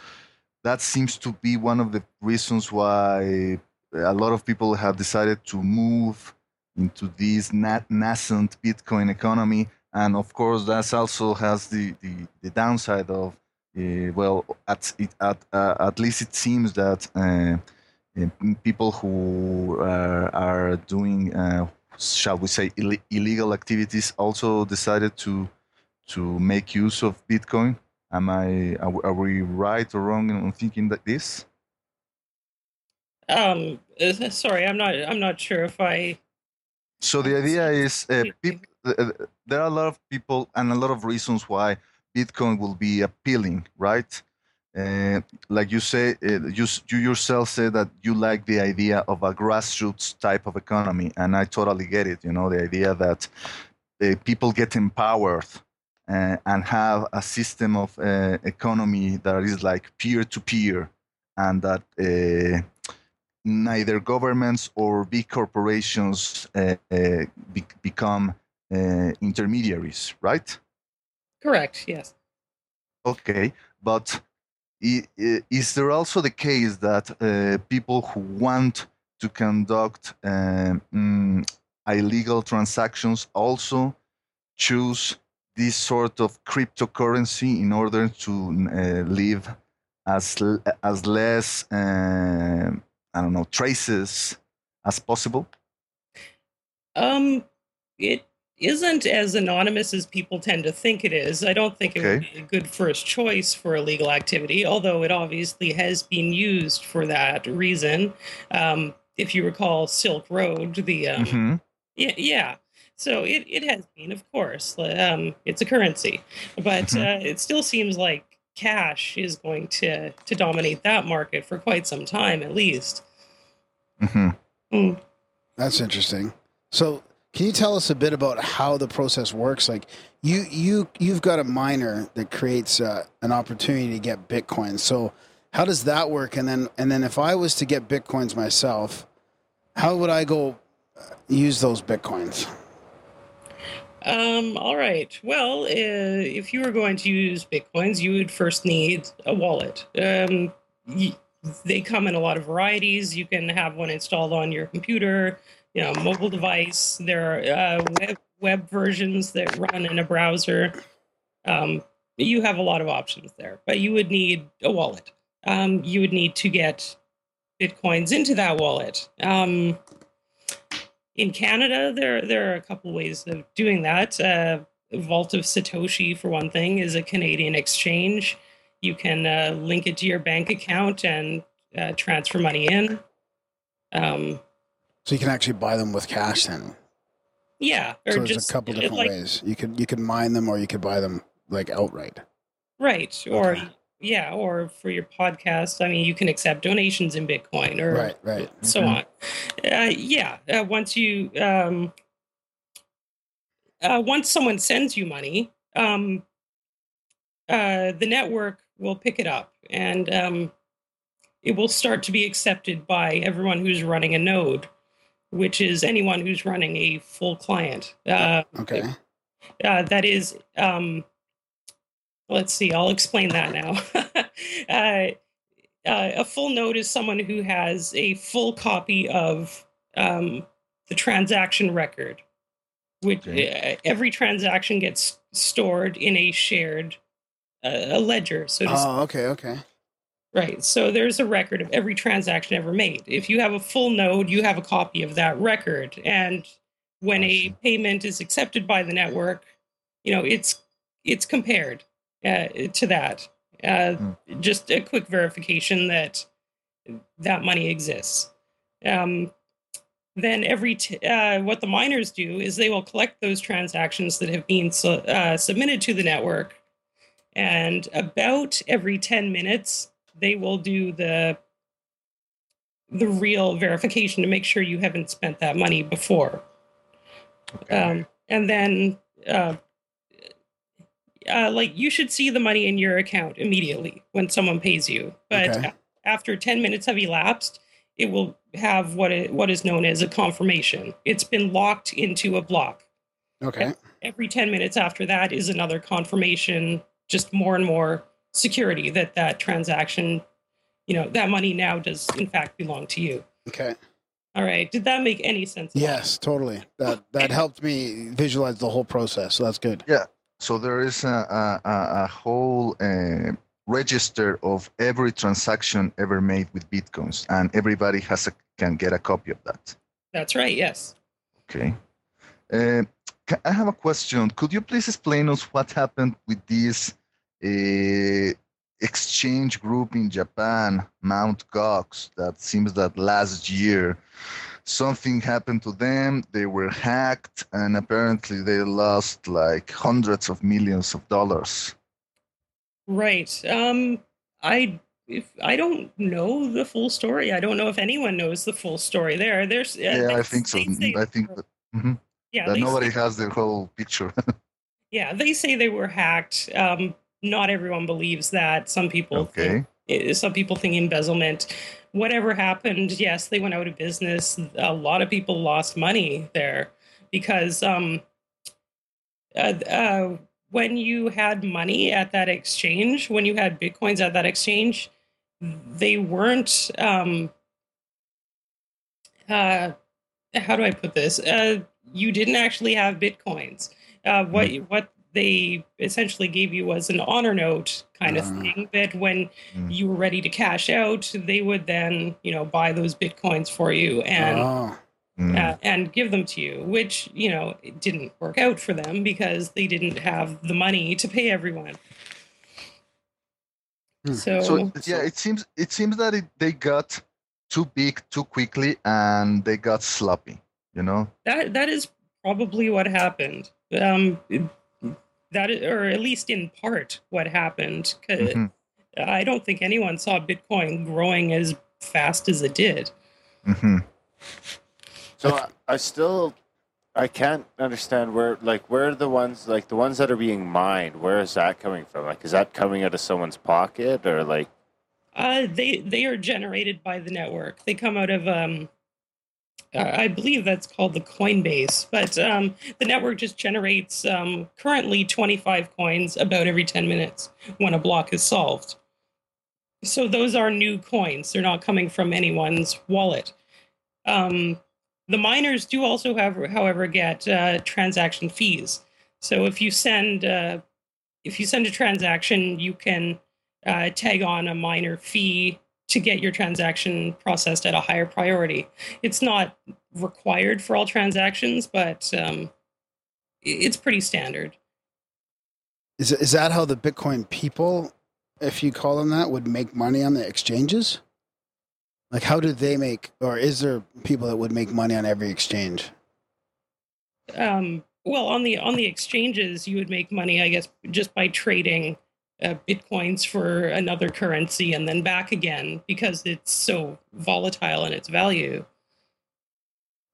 that seems to be one of the reasons why a lot of people have decided to move into this na- nascent Bitcoin economy, and of course that also has the the, the downside of uh, well at it, at uh, at least it seems that. Uh, uh, people who uh, are doing, uh, shall we say, Ill- illegal activities also decided to to make use of Bitcoin. Am I? Are, we- right or wrong in thinking that this? Um, sorry, I'm not. I'm not sure if I. So the idea is, uh, Absolutely. peop- uh, uh, there are a lot of people and a lot of reasons why Bitcoin will be appealing, right? Uh, like you say, uh, you you yourself say that you like the idea of a grassroots type of economy, and I totally get it. You know, the idea that uh, people get empowered uh, and have a system of uh, economy that is like peer to peer, and that uh, neither governments or big corporations uh, uh, be- become uh, intermediaries, right? Correct. Yes. Okay, but i- i- is there also the case that uh, people who want to conduct um, illegal transactions also choose this sort of cryptocurrency in order to uh, live as l- as less I don't know traces as possible? Um, it isn't as anonymous as people tend to think it is. I don't think it would be a good first choice for illegal activity, although it obviously has been used for that reason. Um, if you recall Silk Road, the um, Mhm. yeah, yeah. So it, it has been, of course. Um, it's a currency, but Mhm. uh, it still seems like cash is going to to dominate that market for quite some time, at least. Mhm. Mm. That's interesting. So, can you tell us a bit about how the process works? Like, you you you've got a miner that creates uh, an opportunity to get bitcoins. So, how does that work? And then and then if I was to get bitcoins myself, how would I go uh, use those bitcoins? Um, all right. Well, uh, if you were going to use bitcoins, you would first need a wallet. Um, y- they come in a lot of varieties. You can have one installed on your computer, you know, mobile device. There are uh, web web versions that run in a browser. Um, you have a lot of options there, but you would need a wallet. Um, you would need to get bitcoins into that wallet. In Canada, there there are a couple ways of doing that. Uh, Vault of Satoshi, for one thing, is a Canadian exchange. You can uh, link it to your bank account and uh, transfer money in. Um, So you can actually buy them with cash then. yeah, or So there's just a couple uh, different like, ways. You could you could mine them or you could buy them like outright. right? Or Okay. Yeah, or for your podcast, I mean, you can accept donations in Bitcoin or Right, right. so Mhm. on. Uh, yeah, uh, once you um, uh, once someone sends you money, um, uh, the network will pick it up and um, it will start to be accepted by everyone who's running a node, which is anyone who's running a full client. Uh, Okay. uh, that is, um, let's see, I'll explain that now. uh, uh, a full node is someone who has a full copy of um, the transaction record, which Okay. uh, every transaction gets stored in a shared uh, a ledger. So to Oh, okay, okay. Right. So there's a record of every transaction ever made. If you have a full node, you have a copy of that record. And when I a payment is accepted by the network, you know, it's it's compared uh, to that. Uh, Just a quick verification that that money exists. Um, then every t- uh, what the miners do is they will collect those transactions that have been su- uh, submitted to the network, and about every ten minutes they will do the the real verification to make sure you haven't spent that money before. Um, and then, uh, uh, like, you should see the money in your account immediately when someone pays you. But Okay. after 10 minutes have elapsed, it will have what, it, what is known as a confirmation. It's been locked into a block. Okay. Every 10 minutes after that is another confirmation, just more and more security that that transaction, you know, that money now does in fact belong to you. Okay. All right. Did that make any sense? Yes, totally. That that helped me visualize the whole process. So that's good. So there is a, a, a, whole uh, register of every transaction ever made with bitcoins, and everybody has a, can get a copy of that. That's right. Yes. Okay. Uh, I have a question. Could you please explain us what happened with this uh, exchange group in Japan, Mount Gox, that seems that last year something happened to them. They were hacked, and apparently they lost like hundreds of millions of dollars. Right. Um, I if I don't know the full story. I don't know if anyone knows the full story. There, there's. Uh, yeah, I think so. say- I think that, mhm, yeah, that nobody say- has the whole picture. yeah, they say they were hacked. Um, not everyone believes that. Some people okay. eh, some people think embezzlement. Whatever happened, yes, they went out of business. A lot of people lost money there because um, uh, uh, when you had money at that exchange, when you had bitcoins at that exchange, they weren't. Um, uh, how do I put this? Uh, you didn't actually have bitcoins. Uh, what what they essentially gave you was an honor note kind of Ah. thing that when Mm. you were ready to cash out, they would then, you know, buy those bitcoins for you. And oh, Mm. uh, and give them to you, which, you know, it didn't work out for them because they didn't have the money to pay everyone. Hmm. So, So yeah, it seems it seems that it, they got too big too quickly and they got sloppy. You know. that that is probably what happened. Um, that is, or at least in part what happened. 'Cause Mhm, I don't think anyone saw Bitcoin growing as fast as it did. mhm. So I, I still I can't understand where like where are the ones like the ones that are being mined, where is that coming from? Like is that coming out of someone's pocket or like Uh, they they are generated by the network. They come out of um, I believe that's called the Coinbase, but um, the network just generates um, currently 25 coins about every 10 minutes when a block is solved. So those are new coins. They're not coming from anyone's wallet. Um, the miners do also have, however, get uh, transaction fees. So if you send uh, if you send a transaction, you can uh, tag on a minor fee to get your transaction processed at a higher priority. It's not required for all transactions, but um, it's pretty standard. Is is that how the Bitcoin people, if you call them that, would make money on the exchanges? Like, how do they make, or is there people that would make money on every exchange? Um, well, on the on the exchanges, you would make money, I guess, just by trading uh, bitcoins for another currency and then back again because it's so volatile in its value.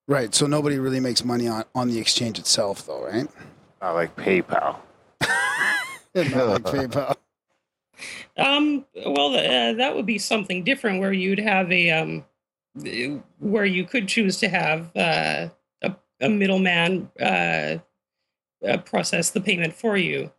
Right. So nobody really makes money on on the exchange itself, though, right? not like PayPal? Not like PayPal. Um, well, uh, that would be something different where you'd have a um, where you could choose to have uh, a, a middleman uh, uh, process the payment for you.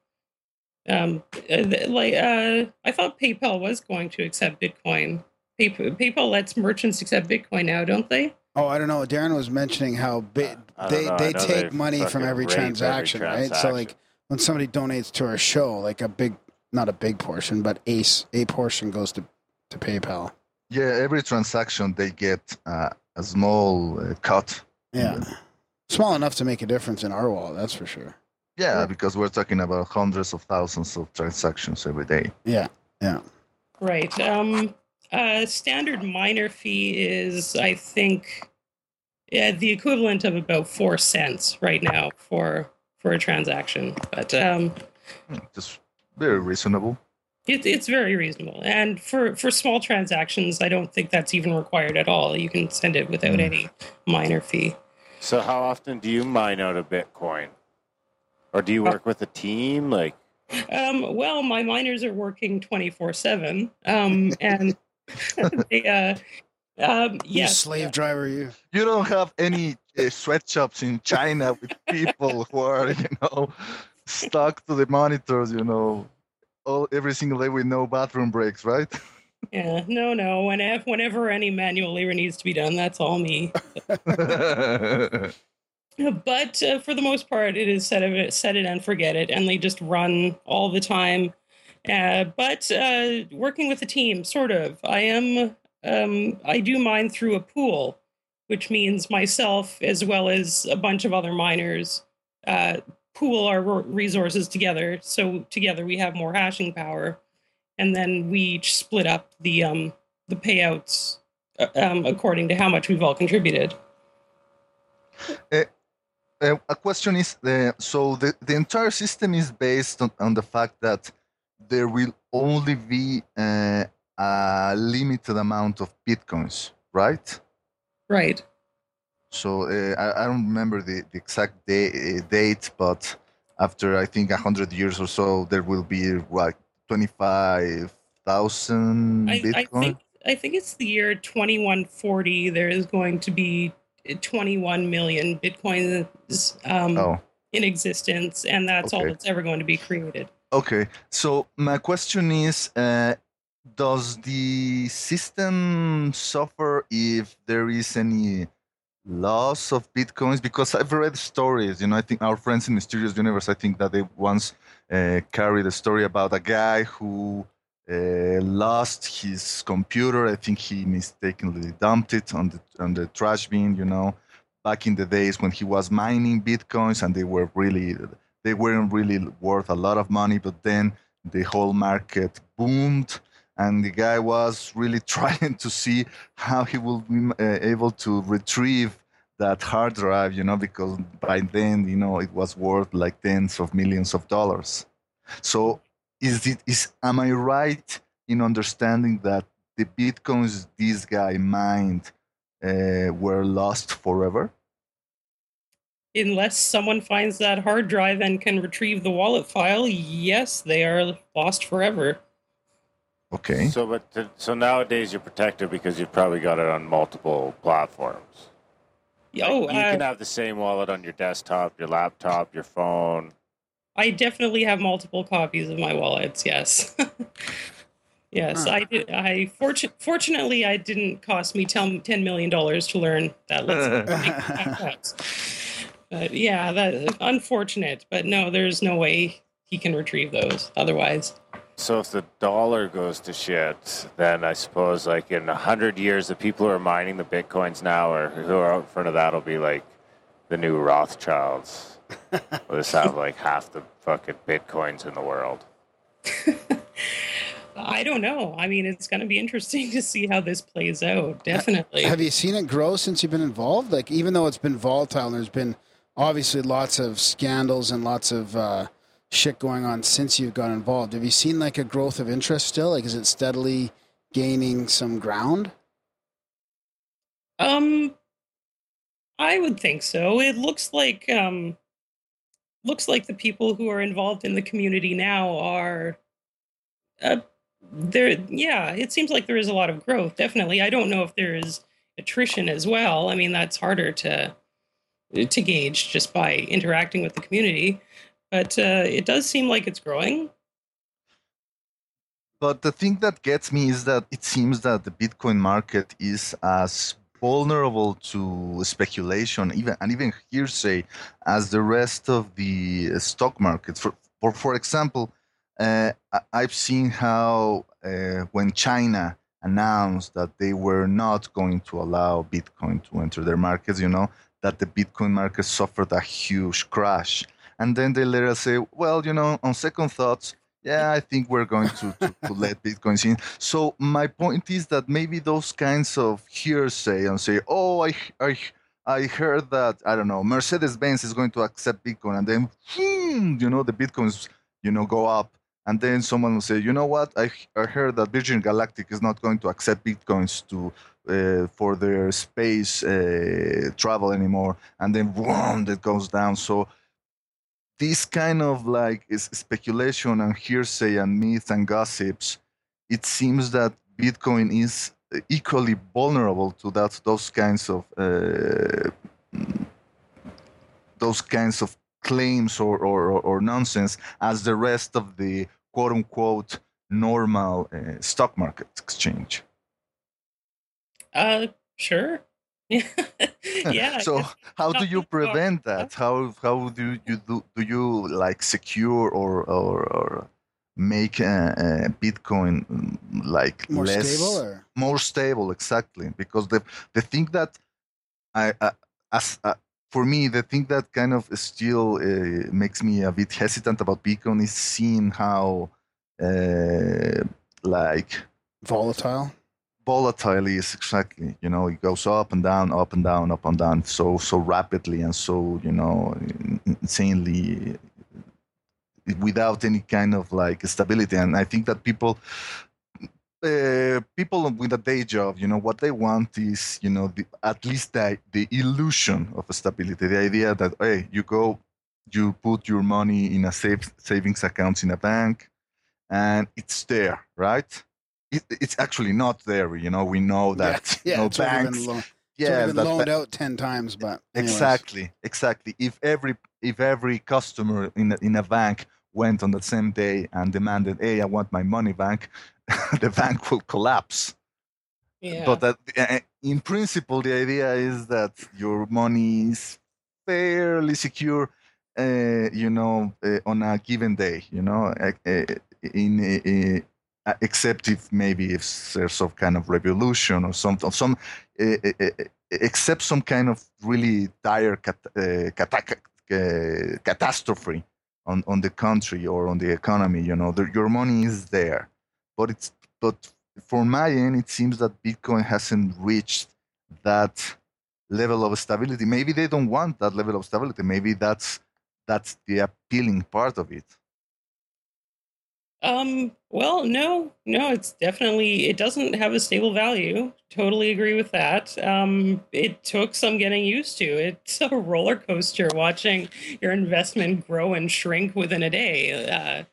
Um, uh, like uh, I thought PayPal was going to accept Bitcoin. Pay- PayPal lets merchants accept Bitcoin now, don't they? Oh, I don't know. Darren was mentioning how ba- I don't they they take money from every rape every transaction, right? So like when somebody donates to our show, like a big, not a big portion, but a a portion goes to to PayPal. Yeah, every transaction they get uh, a small uh, cut. Yeah, small enough to make a difference in our wallet. That's for sure. Yeah, because we're talking about hundreds of thousands of transactions every day. Yeah, yeah. Right. Um, uh, standard miner fee is, I think, yeah, the equivalent of about four cents right now for for a transaction. But um, Hmm, Just very reasonable. it, it's very reasonable. And for for small transactions, I don't think that's even required at all. You can send it without Mm. any miner fee. So how often do you mine out a Bitcoin? Or do you work with a team? Like Um, well, my miners are working twenty four seven, um, and they, uh, um, You yes, slave driver, you. You don't have any uh, sweatshops in China with people who are, you know, stuck to the monitors, you know, all every single day with no bathroom breaks, right? Yeah, no, no. Whenever, whenever any manual labor needs to be done, that's all me. But uh, for the most part, it is set it, set it and forget it, and they just run all the time. Uh, but uh, working with a team, sort of. I am. Um, I do mine through a pool, which means myself as well as a bunch of other miners uh, pool our resources together. So together we have more hashing power, and then we each split up the um, the payouts uh, um, according to how much we've all contributed. Uh, a question is uh, so the, the entire system is based on, on the fact that there will only be uh, a limited amount of bitcoins, right? Right. So uh, I, I don't remember the, the exact day, uh, date, but after I think 100 years or so, there will be like 25,000 I, I think I think it's the year 2140. There is going to be 21 million bitcoins um, oh, in existence, and that's all that's ever going to be created. okay. So my question is uh, Does the system suffer if there is any loss of bitcoins? Because I've read stories, you know, I think our friends in Mysterious Universe, I think that they once uh, carried a story about a guy who uh, lost his computer. I think he mistakenly dumped it on the on the trash bin, you know. back in the days when he was mining bitcoins and they were really they weren't really worth a lot of money but then the whole market boomed and the guy was really trying to see how he will be uh, able to retrieve that hard drive you know because by then you know it was worth like tens of millions of dollars so is it is am i right in understanding that the bitcoins this guy mined uh, were lost forever Unless someone finds that hard drive and can retrieve the wallet file, yes, they are lost forever. okay So, but th- so nowadays you're protected because you've probably got it on multiple platforms. Oh, you can uh, have the same wallet on your desktop, your laptop, your phone. I definitely have multiple copies of my wallets. Yes. yes, Huh. I did. I fortu- fortunately, I didn't cost me $10 million to learn that. Let's make backups. But yeah, that unfortunate. But no, there's no way he can retrieve those otherwise. So if the dollar goes to shit, then I suppose like in a hundred years, the people who are mining the bitcoins now or who are out in front of that will be like the new Rothschilds. We'll just have like half the fucking bitcoins in the world. I don't know. I mean, it's going to be interesting to see how this plays out. Definitely. Have you seen it grow since you've been involved? Like, even though it's been volatile, and there's been obviously lots of scandals and lots of uh, shit going on since you've got involved. Have you seen like a growth of interest still? Like, is it steadily gaining some ground? Um, I would think so. It looks like um, looks like the people who are involved in the community now are, uh, there. Yeah, it seems like there is a lot of growth. Definitely. I don't know if there is attrition as well. I mean, that's harder to to gauge just by interacting with the community. But uh, it does seem like it's growing. But the thing that gets me is that it seems that the Bitcoin market is as vulnerable to speculation, even and even hearsay, as the rest of the stock market. For for, for example, uh, I've seen how uh, when China announced that they were not going to allow Bitcoin to enter their markets, you know, that the Bitcoin market suffered a huge crash. And then they later say, well, you know, on second thoughts, yeah, I think we're going to, to, to let Bitcoin in. So my point is that maybe those kinds of hearsay and say, oh, I, I, I heard that, I don't know, Mercedes-Benz is going to accept Bitcoin. And then, hmm, you know, the Bitcoins, you know, go up. And then someone will say, you know what, I, I heard that Virgin Galactic is not going to accept Bitcoins to uh, for their space uh, travel anymore. And then, boom, that goes down. So this kind of like is speculation and hearsay and myths and gossips, it seems that Bitcoin is equally vulnerable to that those kinds of uh, those kinds of claims or, or, or, or nonsense as the rest of the quote unquote normal uh, stock market exchange. Uh, sure. yeah. I so how do you prevent that? How how do you do do you like secure or or, or make uh, uh, Bitcoin mm, like More less stable or? more stable exactly because the the thing that I uh, as uh, for me the thing that kind of still uh, makes me a bit hesitant about Bitcoin is seeing how uh, like Volatile. Volatile is exactly you know it goes up and down up and down up and down so so rapidly and so you know insanely without any kind of like stability. And i think that people uh, people with a day job you know what they want is you know the, at least the, the illusion of stability the idea that hey you go you put your money in a safe savings account in a bank and it's there right it, it's actually not there. You know, we know that yeah, you know, it's banks. been, lo- it's yeah, already been loaned ba- out ten times, but anyways. exactly, exactly. If every if every customer in a, in a bank went on the same day and demanded, "Hey, I want my money back," the bank will collapse. Yeah. But that, uh, in principle, the idea is that your money is fairly secure. Uh, you know, uh, on a given day. You know, uh, uh, in except if maybe if there's some kind of revolution or some some uh, uh, uh, except some kind of really dire cat, uh, uh, catastrophe on, on the country or on the economy, you know, the, your money is there. But it's but for my end, it seems that Bitcoin hasn't reached that level of stability. Maybe they don't want that level of stability. Maybe that's that's the appealing part of it. Um, well, no, no, it's definitely it doesn't have a stable value. Totally agree with that. Um, it took some getting used to. It's a roller coaster watching your investment grow and shrink within a day. Uh,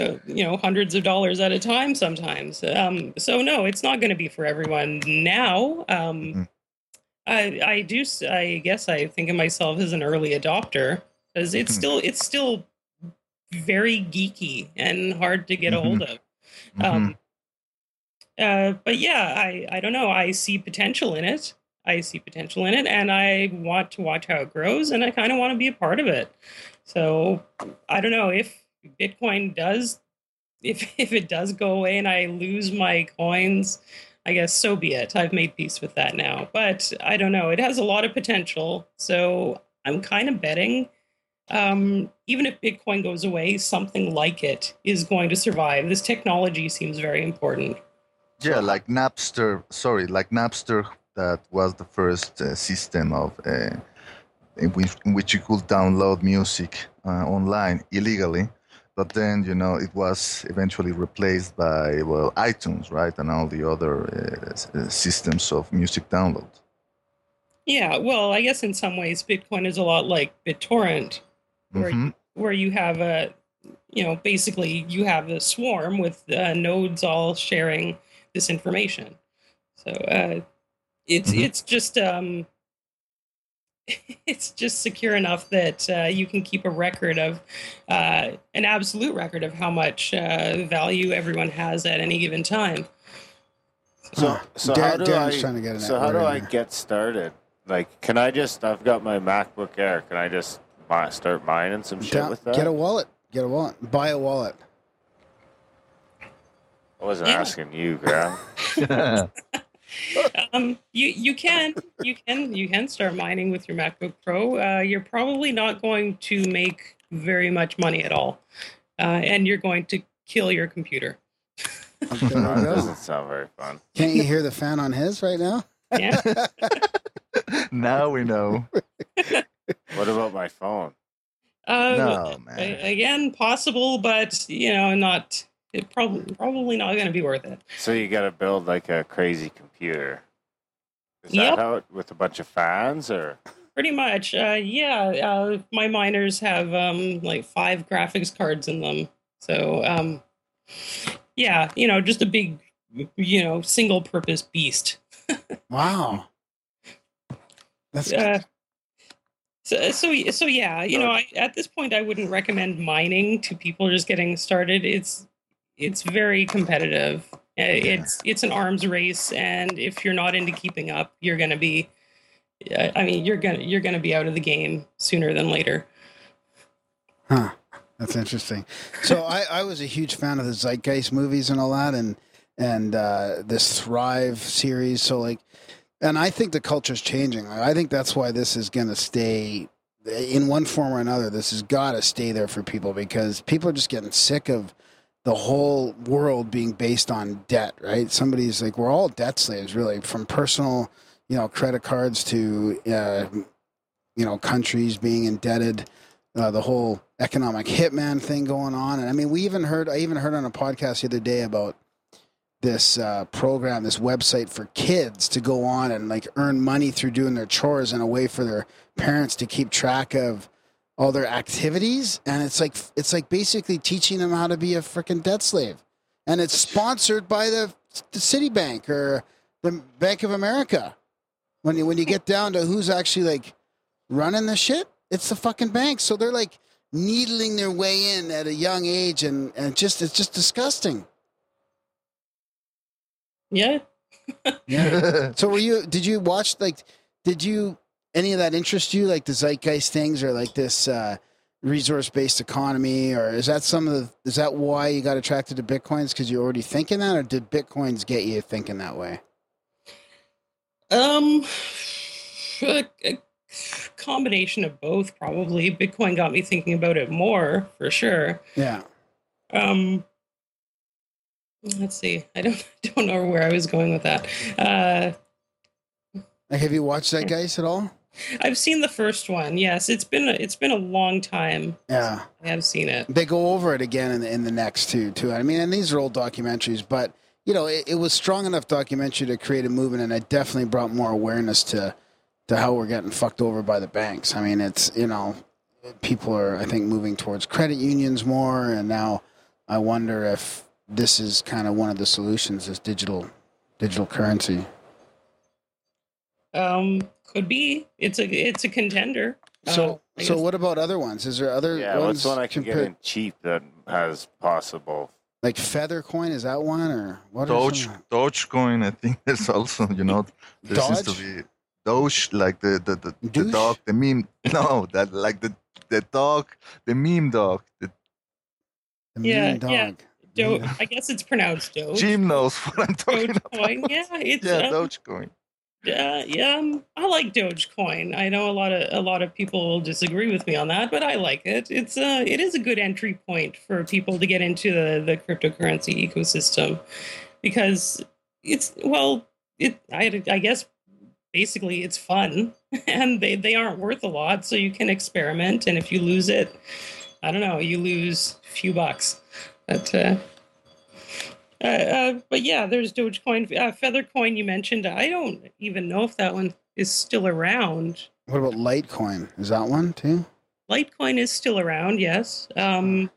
uh, you know, hundreds of dollars at a time sometimes. Um, so no, it's not going to be for everyone now. Um, Mhm. I I do I guess I think of myself as an early adopter because it's Mhm. still it's still very geeky and hard to get a hold of. Mhm. Um, uh, but yeah, I, I don't know. I see potential in it. I see potential in it, and I want to watch how it grows, and I kind of want to be a part of it. So I don't know if Bitcoin does, if if it does go away and I lose my coins, I guess so be it. I've made peace with that now. But I don't know. It has a lot of potential, so I'm kind of betting um, even if Bitcoin goes away, something like it is going to survive. This technology seems very important. Yeah, like Napster. Sorry, like Napster. That was the first uh, system of uh, in, which, in which you could download music uh, online illegally. But then, you know, it was eventually replaced by well iTunes, right, and all the other uh, uh, systems of music download. Yeah, well, I guess in some ways, Bitcoin is a lot like BitTorrent, where Mhm. where you have a, you know, basically you have a swarm with uh, nodes all sharing this information. So uh, it's Mhm. it's just um, it's just secure enough that uh, you can keep a record of uh, an absolute record of how much uh, value everyone has at any given time. So, Huh. so Dar- how do Darren's I? trying to get an so how do I get started? Like, can I just? I've got my MacBook Air. Can I just mi- start mining some shit Down- with that? Get a wallet. Get a wallet. Buy a wallet. I wasn't Yeah. asking you, Graham. Um, you you can you can you can start mining with your MacBook Pro. Uh, you're probably not going to make very much money at all, uh, and you're going to kill your computer. Okay, there that we go. doesn't sound very fun. Can't you hear the fan on his right now? Yeah. now we know. What about my phone? Uh, no, man. Again, possible, but you know, not. It probably probably not going to be worth it. So you got to build like a crazy computer. Is Yep. that how it, with a bunch of fans or? Pretty much, uh, yeah. Uh, my miners have um, like five graphics cards in them, so um, yeah, you know, just a big, you know, single-purpose beast. Wow. That's Uh, so, so, so yeah, you know, I, at this point, I wouldn't recommend mining to people just getting started. It's it's very competitive. Uh, It's it's an arms race, and if you're not into keeping up, you're gonna be. uh, I mean, you're gonna you're gonna be out of the game sooner than later. Huh. That's interesting. So I, I was a huge fan of the Zeitgeist movies and all that, and and uh, this Thrive series. So like, and I think the culture's changing. I think that's why this is going to stay in one form or another. This has got to stay there for people because people are just getting sick of the whole world being based on debt. Right? Somebody's like, we're all debt slaves, really, from personal, you know, credit cards to, uh, you know, countries being indebted uh, the whole economic hitman thing going on. And I mean, we even heard, I even heard on a podcast the other day about this uh, program, this website for kids to go on and like earn money through doing their chores and a way for their parents to keep track of all their activities. And it's like, it's like basically teaching them how to be a freaking debt slave. And it's sponsored by the, the Citibank or the Bank of America. When you, when you get down to who's actually like running the shit, it's the fucking bank. So they're like needling their way in at a young age, and and just it's just disgusting. Yeah. Yeah. so were you? Did you watch like? Did you any of that interest you? Like the zeitgeist things, or like this uh, resource based economy, or is that some of the? Is that why you got attracted to bitcoins? Because you're already thinking that, or did bitcoins get you thinking that way? Um, a, a combination of both, probably. Bitcoin got me thinking about it more, for sure. Yeah. Um, let's see. I don't don't know where I was going with that. Uh, have you watched that guys at all? I've seen the first one. Yes, it's been a, it's been a long time. Yeah. I have seen it. They go over it again in the, in the next two too. I mean, and these are old documentaries, but you know, it, it was strong enough documentary to create a movement, and it definitely brought more awareness to to how we're getting fucked over by the banks. I mean, it's you know, people are I think moving towards credit unions more, and now I wonder if this is kind of one of the solutions is digital digital currency. Um, could be. It's a it's a contender. So, Uh, so what about other ones? Is there other Yeah, ones what's one I can get in cheap that has possible? like Feathercoin? Is that one or what? are Doge, some- Dogecoin, I think there's also, you know, there seems to be Doge, like the the, the, the dog, the meme. No, that like the the dog, the meme dog. The The Yeah, mean yeah. Do- Yeah. I guess it's pronounced Doge. Jim knows what I'm talking Dogecoin. about. Yeah, it's yeah, um, Dogecoin. Uh, yeah, um, I like Dogecoin. I know a lot of a lot of people will disagree with me on that, but I like it. It's uh, it is a good entry point for people to get into the, the cryptocurrency ecosystem because it's well, it I, I guess basically it's fun and they they aren't worth a lot, so you can experiment. And if you lose it, I don't know, you lose a few bucks. But uh, uh, uh, but yeah, there's Dogecoin, uh, Feathercoin. You mentioned. I don't even know if that one is still around. What about Litecoin? Is that one too? Litecoin is still around. Yes. Um,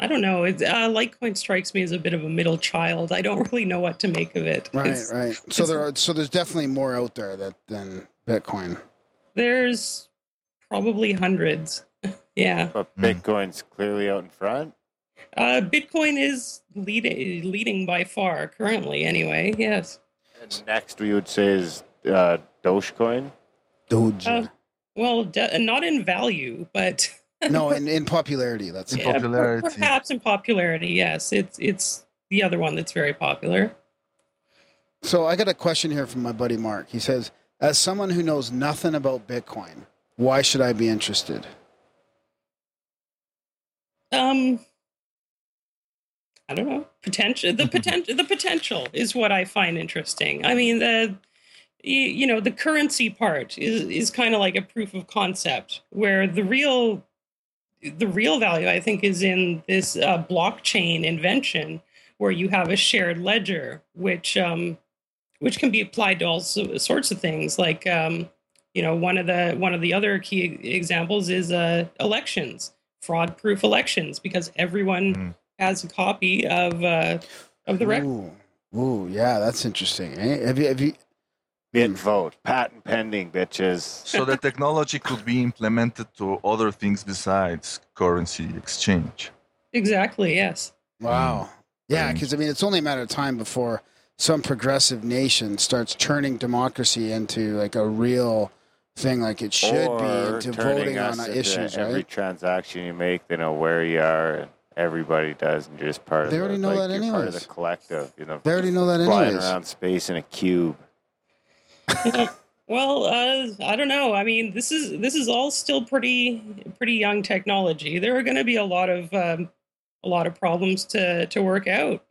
I don't know. It's, uh, Litecoin strikes me as a bit of a middle child. I don't really know what to make of it. Right, It's- right. So there are so there's definitely more out there that than Bitcoin. There's probably hundreds. yeah. But Hmm. Bitcoin's clearly out in front. Uh, Bitcoin is leading leading by far currently. Anyway. Yes. And next, we would say is uh, Dogecoin. Doge. Uh, Well, de- not in value, but no, in, in popularity, let's In say. Yeah, popularity. perhaps in popularity, yes. It's it's the other one that's very popular. So I got a question here from my buddy Mark. He says, as someone who knows nothing about Bitcoin, why should I be interested? Um I don't know. Potential the potential the potential is what I find interesting. I mean the you, know the currency part is is kind of like a proof of concept where the real the real value I think is in this uh, blockchain invention where you have a shared ledger which um which can be applied to all so- sorts of things like um you know one of the one of the other key examples is uh elections fraud proof elections because everyone Mm. Has a copy of uh of the record Ooh, ooh, yeah, that's interesting. Eh? Have you have you Bit vote. Patent pending, bitches. So the technology could be implemented to other things besides currency exchange. exactly yes Wow. Yeah, because I mean, it's only a matter of time before some progressive nation starts turning democracy into like a real thing, like it should or be, into turning voting on into issues, Every right? transaction you make, they know where you are, and everybody does, and you're just part of. They the, already know like, that you're Part of the collective, you know. They already know that flying anyways. around space in a cube. well uh i don't know i mean this is this is all still pretty pretty young technology there are going to be a lot of um a lot of problems to to work out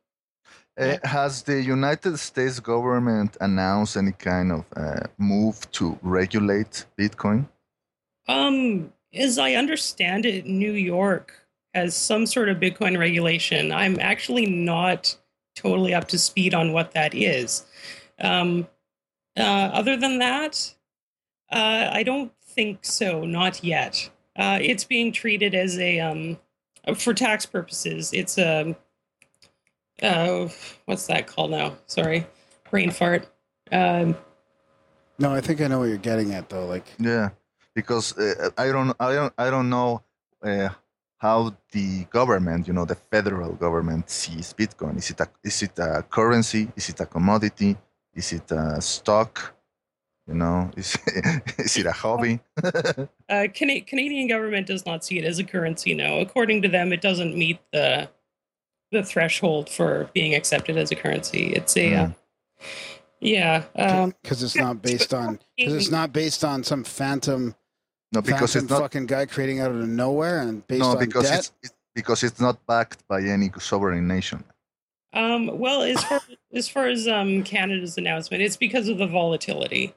Uh, has the United States government announced any kind of uh, move to regulate Bitcoin? Um, as I understand it, New York has some sort of Bitcoin regulation. I'm actually not totally up to speed on what that is. Um, uh, other than that, uh, I don't think so. Not yet. Uh, it's being treated as a um, for tax purposes. It's a uh, what's that called now? Sorry, brain fart. Um, No, I think I know what you're getting at, though. Like, Yeah, because uh, I don't, I don't, I don't know uh, how the government, you know, the federal government sees Bitcoin. Is it a, is it a currency? Is it a commodity? Is it a stock? You know, is is it a hobby? Uh, Cana- Canadian government does not see it as a currency. No, according to them, it doesn't meet the the threshold for being accepted as a currency. It's a uh, Yeah. Um, because it's not based on because it's not based on some phantom No, because phantom it's not. fucking guy creating out of nowhere and based No, on because debt. it's, it's because it's not backed by any sovereign nation. um, well, as far as far as um, Canada's announcement, it's because of the volatility.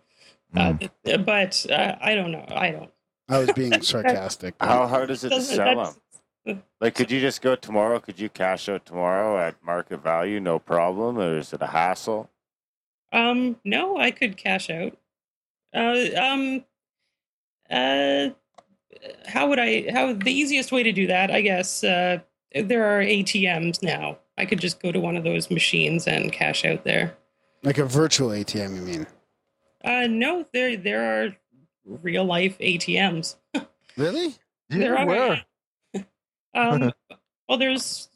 Uh, Mm. th- but uh, I don't know. I don't. I was being sarcastic. How hard is it to sell them? Like, could you just go tomorrow? Could you cash out tomorrow at market value, no problem, or is it a hassle? Um, no, I could cash out. Uh, um, uh, how would I? How the easiest way to do that? I guess uh, there are ATMs now. I could just go to one of those machines and cash out there. like a virtual ATM, you mean? Uh, no, there there are real life ATMs. Really? There Yeah, are. where? Um, well, there's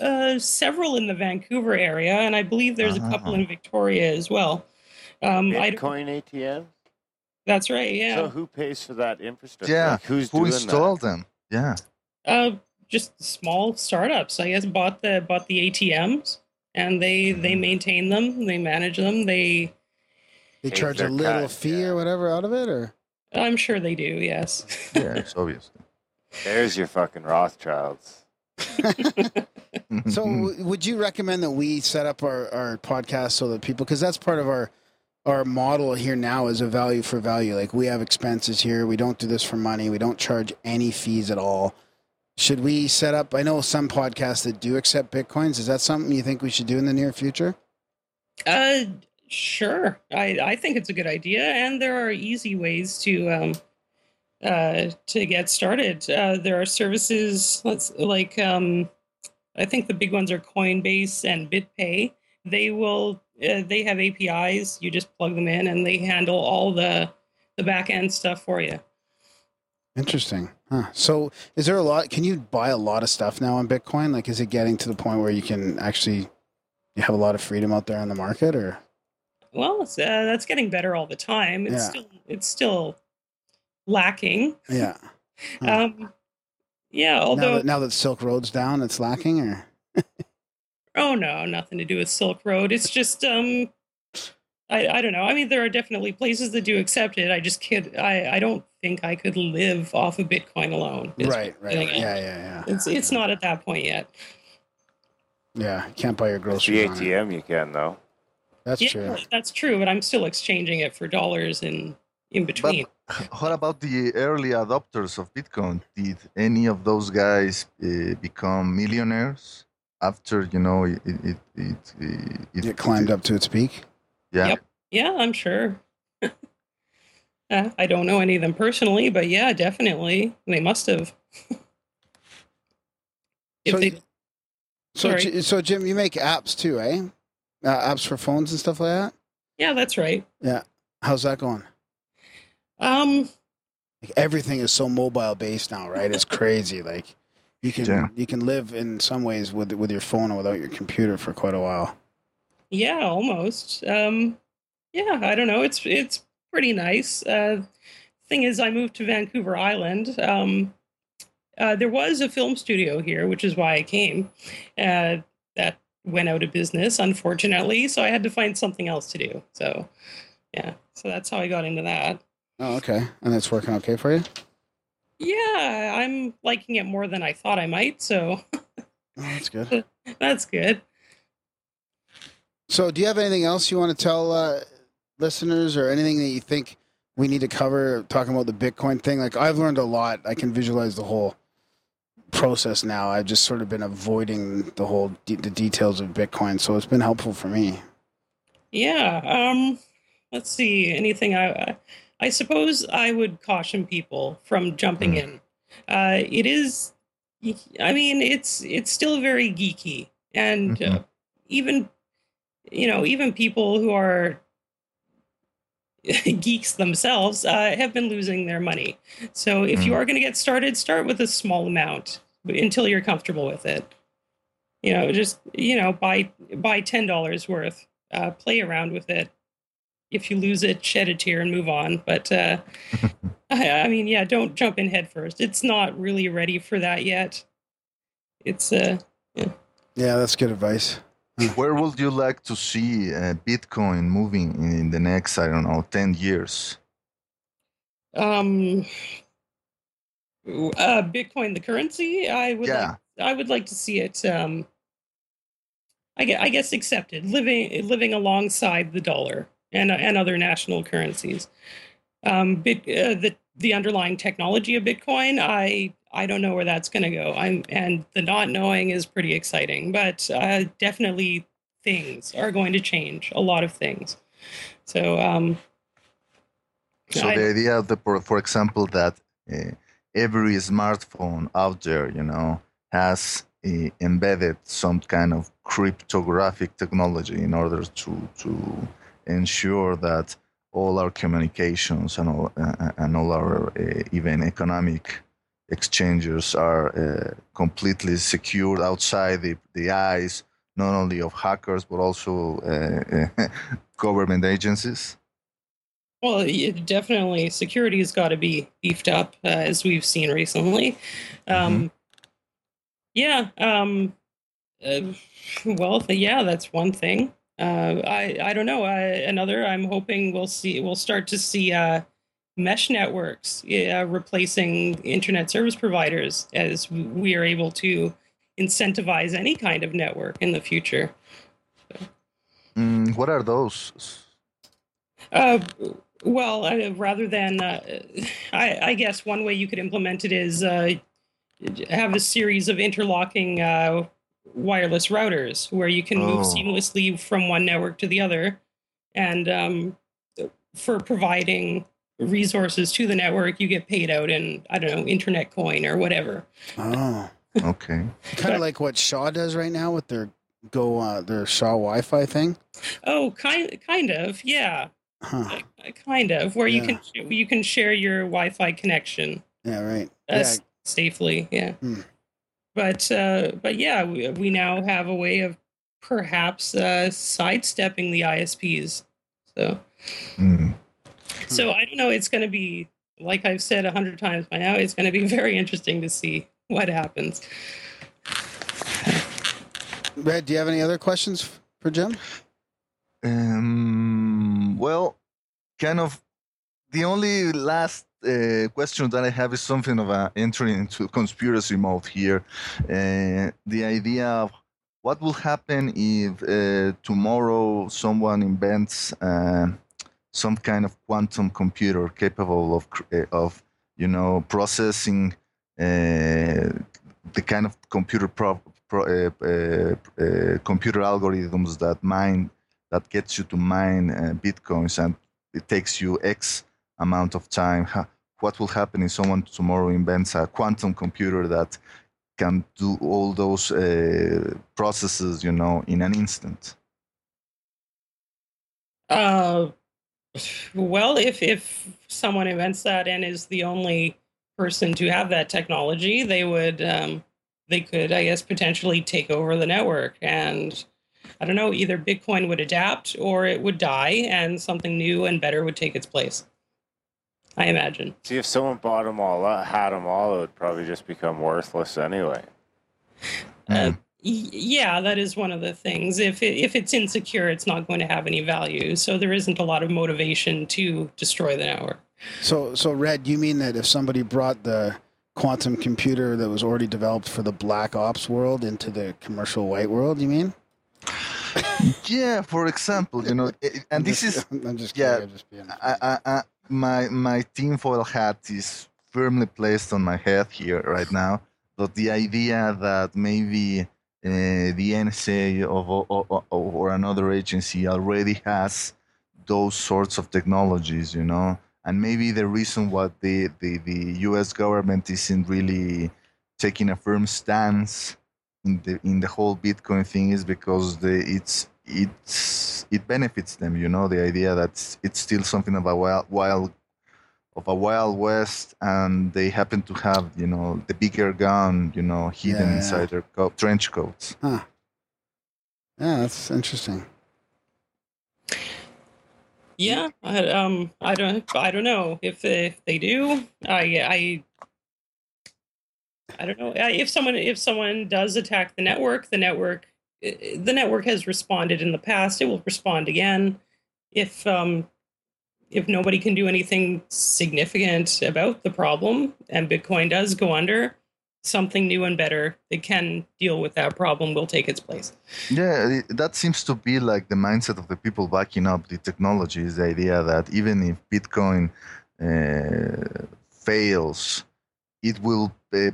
uh, several in the Vancouver area, and I believe there's a couple in Victoria as well. Um, I don't, Bitcoin ATM. That's right. Yeah. So who pays for that infrastructure? Yeah, Like, who's Who doing installed that? them? Yeah. Uh, just small startups, I guess, bought the bought the ATMs, and they they Mhm. maintain them, they manage them. They, They charge a little cut, fee yeah. or whatever out of it, or I'm sure they do. Yes. Yeah, it's obvious. There's your fucking Rothschilds. so w- would you recommend that we set up our, our podcast so that people because that's part of our our model here now is a value for value like we have expenses here we don't do this for money we don't charge any fees at all should we set up i know some podcasts that do accept bitcoins is that something you think we should do in the near future Uh, sure. I I think it's a good idea, and there are easy ways to um, uh, to get started. Uh, there are services. Let's like um, I think the big ones are Coinbase and BitPay. They will. Uh, they have APIs. You just plug them in, and they handle all the the back end stuff for you. interesting huh. so is there a lot can you buy a lot of stuff now on bitcoin like is it getting to the point where you can actually you have a lot of freedom out there on the market or Well, it's, uh, that's getting better all the time. It's Yeah. still it's still lacking. yeah Hmm. Um, yeah, now that, now that silk road's down it's lacking or Oh no, nothing to do with Silk Road. It's just um I, I don't know. I mean there are definitely places that do accept it. I just kid I, I don't think I could live off of Bitcoin alone. right right yeah yeah yeah It's it's not at that point yet. Yeah, you can't buy your The groceries. on it. ATM you can though. That's yeah, true. that's true, but I'm still exchanging it for dollars in in between. What about the early adopters of Bitcoin? Did any of those guys uh, become millionaires after you know it it it, it, it, It climbed up to its peak. Yeah, Yep. yeah, I'm sure. uh, I don't know any of them personally, but yeah, definitely they must have. if So, they so, Sorry. So Jim, you make apps too, eh? Uh, apps for phones and stuff like that. yeah, that's right. Yeah, how's that going? Um, Like everything is so mobile based now, right? It's crazy. Like you can Yeah. you can live in some ways with with your phone and without your computer for quite a while. yeah, almost. Um, yeah, I don't know. It's it's pretty nice. Uh, thing is, I moved to Vancouver Island. Um, uh, there was a film studio here, which is why I came. Uh, that went out of business, unfortunately. So I had to find something else to do. So, yeah. So that's how I got into that. Oh, okay. And it's working okay for you. Yeah, I'm liking it more than I thought I might. So Oh, that's good. that's good. So, do you have anything else you want to tell uh, listeners, or anything that you think we need to cover talking about the Bitcoin thing? Like, I've learned a lot. I can visualize the whole process now. I've just sort of been avoiding the whole de- the details of Bitcoin, so it's been helpful for me. Yeah. Um, let's see. Anything I, I, suppose I would caution people from jumping Mm. in. Uh, it is. I mean, it's it's still very geeky, and uh, Mhm. even you know, even people who are geeks themselves uh, have been losing their money. So if you Mm. are going to get started, start with a small amount until you're comfortable with it. You know, just you know, buy buy ten dollars worth. Uh, play around with it. If you lose it, shed a tear and move on. But uh, I, I mean, yeah, don't jump in head first. It's not really ready for that yet. It's uh, Yeah, that's good advice. Where would you like to see uh, Bitcoin moving in the next, I don't know, 10 years? Um, uh, Bitcoin, the currency. I would Yeah. like, I would like to see it. Um, I guess, I guess accepted, living living alongside the dollar and and other national currencies. Um, bit, uh, the the underlying technology of Bitcoin, I I don't know where that's going to go. I'm and the not knowing is pretty exciting, but uh, definitely things are going to change. A lot of things. So um, So I- the idea of the, for, for example, that uh, every smartphone out there, you know, has uh, embedded some kind of cryptographic technology in order to to ensure that all our communications and all uh, and all our uh, even economic exchanges are uh, completely secured outside the, the eyes not only of hackers but also uh, government agencies. Well, definitely, security's got to be beefed up, uh, as we've seen recently. Um, Yeah. Um, uh, well, yeah, that's one thing. Uh, I I don't know. I, another, I'm hoping we'll see. We'll start to see uh, mesh networks uh, replacing internet service providers as we are able to incentivize any kind of network in the future. Mm, what are those? Uh, well, uh, rather than, uh, I, I guess one way you could implement it is uh, have a series of interlocking uh, wireless routers where you can move Oh. seamlessly from one network to the other. And um, for providing resources to the network, you get paid out in, I don't know, internet coin or whatever. Oh, Okay. kind of like what Shaw does right now with their go uh, their Shaw Wi-Fi thing. Oh, kind, kind of, yeah, Huh. uh, kind of, where you can you can share your Wi-Fi connection. Yeah. Right. uh, Yeah. safely. Yeah. Hmm. But uh, but yeah, we, we now have a way of perhaps uh, sidestepping the ISPs. So Mm. so I don't know. It's going to be like I've said a hundred times by now. It's going to be very interesting to see what happens. Red, do you have any other questions for Jim? Um, well, kind of the only last uh, question that I have is something of a entering into conspiracy mode here. Uh, the idea of what will happen if uh, tomorrow someone invents uh, some kind of quantum computer capable of uh, of you know processing uh, the kind of computer pro- pro- computer algorithms that mine that gets you to mine bitcoins and it takes you x amount of time what will happen if someone tomorrow invents a quantum computer that can do all those uh, processes you know in an instant Uh, well, if if someone invents that and is the only person to have that technology, they would um, they could, I guess, potentially take over the network. And I don't know, either Bitcoin would adapt or it would die, and something new and better would take its place. I imagine. See, if someone bought them all, up, had them all, it would probably just become worthless anyway. Uh, yeah, that is one of the things. If it, if it's insecure, it's not going to have any value. So there isn't a lot of motivation to destroy the network. So, so Red, you mean that if somebody brought the quantum computer that was already developed for the black ops world into the commercial white world, you mean? yeah for example you know and this is I'm just yeah, kidding, I'm just being. I, I, I, my my tinfoil hat is firmly placed on my head here right now. But the idea that maybe uh, the NSA of, or, or, another agency already has those sorts of technologies, you know, and maybe the reason why the, the, the U.S. government isn't really taking a firm stance in the in the whole Bitcoin thing is because the it's it's it benefits them, you know, the idea that it's- it's still something of a wild wild of a wild west, and they happen to have you know the bigger gun, you know, hidden Yeah, yeah. inside their co- trench coats. Huh. Yeah, that's interesting. Yeah, I, um, I don't, I don't know if they, if they do. I, I, I don't know if someone if someone does attack the network, the network the network has responded in the past. It will respond again if um, if nobody can do anything significant about the problem and Bitcoin does go under. Something new and better that can deal with that problem will take its place. Yeah, that seems to be like the mindset of the people backing up the technology is the idea that even if Bitcoin uh, fails, it will uh,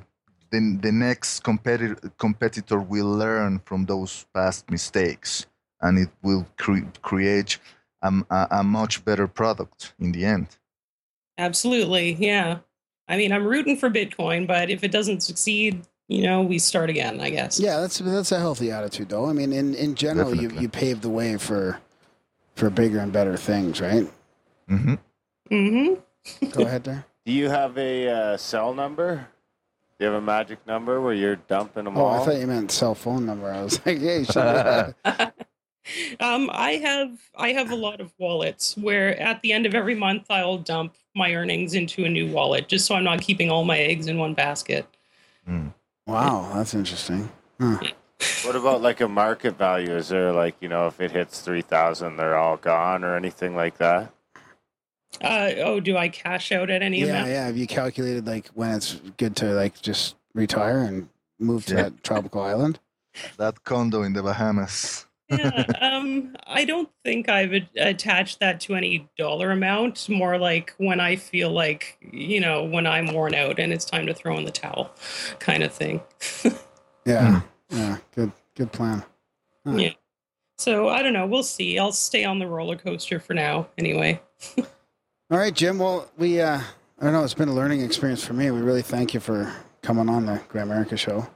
the, the next competitor competitor will learn from those past mistakes, and it will cre- create a, a, a much better product in the end. Absolutely. Yeah. I mean, I'm rooting for Bitcoin, but if it doesn't succeed, you know, we start again, I guess. Yeah, that's that's a healthy attitude, though. I mean, in in general, you, you pave the way for for bigger and better things, right? Mm hmm Mm-hmm. Go ahead there. Do you have a uh, cell number? Do you have a magic number where you're dumping them Oh, all? I thought you meant cell phone number. I was like, hey, shut up. um, I have I have a lot of wallets where at the end of every month I'll dump my earnings into a new wallet just so I'm not keeping all my eggs in one basket. wow, that's interesting. Huh. What about like a market value? Is there like, you know, if it hits 3,000, they're all gone or anything like that? Uh, oh, do I cash out at any Yeah, amount? yeah. Have you calculated like when it's good to like just retire and move to that tropical island? That condo in the Bahamas. yeah, um, I don't think I've a- attached that to any dollar amount. More like when I feel like, you know, when I'm worn out and it's time to throw in the towel, kind of thing. Yeah, yeah. Good, good plan. Huh. Yeah. So I don't know. We'll see. I'll stay on the roller coaster for now, anyway. All right, Jim. Well, we uh, I don't know. It's been a learning experience for me. We really thank you for coming on the Grimerica show.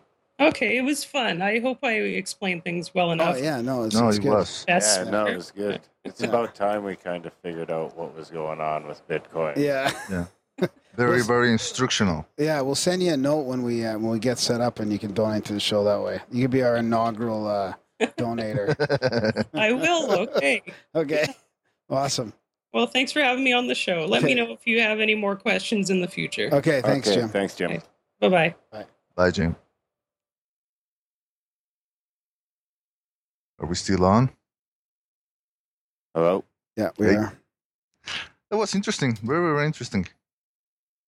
Okay, it was fun. I hope I explained things well enough. Oh yeah, no, it's, No, it's it good. was. That's yeah, no, it was good. It's Yeah. about time we kind of figured out what was going on with Bitcoin. Yeah, Yeah. Very, very instructional. yeah. We'll send you a note when we uh, when we get set up, and you can donate to the show that way. You can be our inaugural uh, donator. I will. Okay. Okay, awesome. Well, thanks for having me on the show. Let me know if you have any more questions in the future. Okay, thanks, Okay, Jim. Thanks, Jim. Bye bye. Bye, Jim. Are we still on? Hello? Yeah, we Hey. are. That was interesting. Very, very interesting.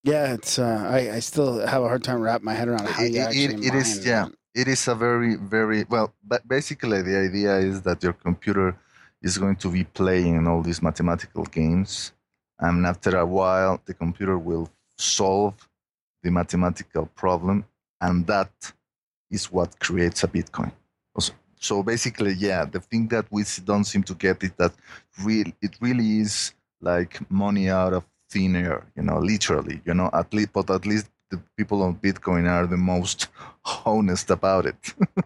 Yeah, it's. Uh, I I still have a hard time wrapping my head around how It- you it- actually it is, mine yeah. It is a very, very well. But basically, the idea is that your computer is going to be playing in all these mathematical games, and after a while, the computer will solve the mathematical problem, and that is what creates a Bitcoin. So basically, yeah, the thing that we don't seem to get is that real, it really is like money out of thin air, you know, literally, you know, at least, but at least the people on Bitcoin are the most honest about it.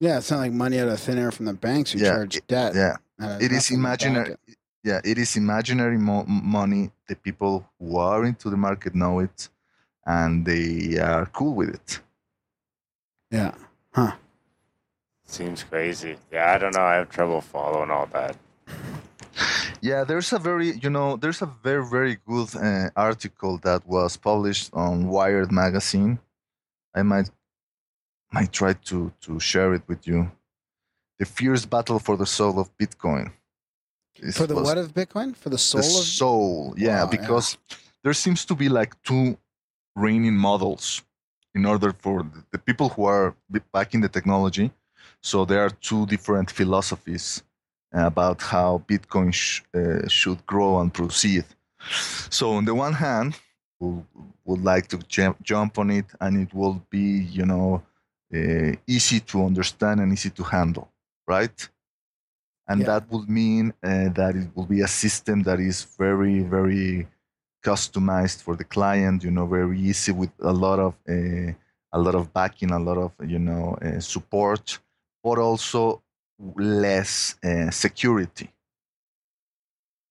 Yeah, it's not like money out of thin air from the banks who Yeah, charge debt. yeah, and it is nothing to back imaginary. it. Yeah, it is imaginary mo- money. The people who are into the market know it, and they are cool with it. Yeah. Huh. Seems crazy. Yeah, I don't know. I have trouble following all that. Yeah, there's a very, you know, there's a very, very good uh, article that was published on Wired magazine. I might, might try to to share it with you. The fierce battle for the soul of Bitcoin. For the what of Bitcoin? For the soul the of soul, yeah, Wow, yeah. because there seems to be like two reigning models in order for the, people who are backing the technology. So there are two different philosophies about how Bitcoin sh- uh, should grow and proceed. So on the one hand, we would like to jump, jump on it, and it will be, you know, uh, easy to understand and easy to handle, right? And Yeah. that would mean uh, that it will be a system that is very, very customized for the client. You know, very easy with a lot of uh, a lot of backing, a lot of you know uh, support, but also less uh, security,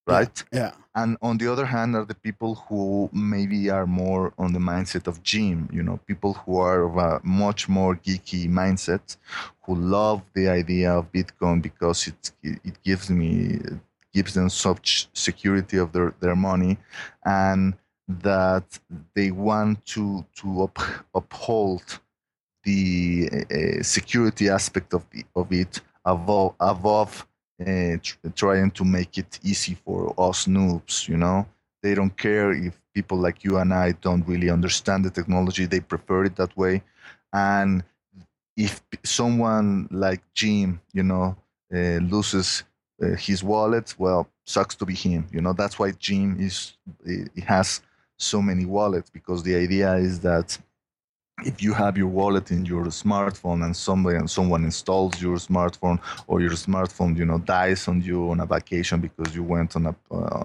right? yeah. and on the other hand are the people who maybe are more on the mindset of Jim, you know, people who are of a much more geeky mindset, who love the idea of Bitcoin because it it gives me gives them such security of their, their money and that they want to to up, uphold the uh, security aspect of the, of it above above tr- trying to make it easy for us noobs. You know, they don't care if people like you and I don't really understand the technology. They prefer it that way, and if someone like Jim, you know, uh, loses uh, his wallet, well, sucks to be him. You know, that's why Jim is he has so many wallets because the idea is that if you have your wallet in your smartphone and somebody and someone installs your smartphone or your smartphone you know dies on you on a vacation because you went on a uh,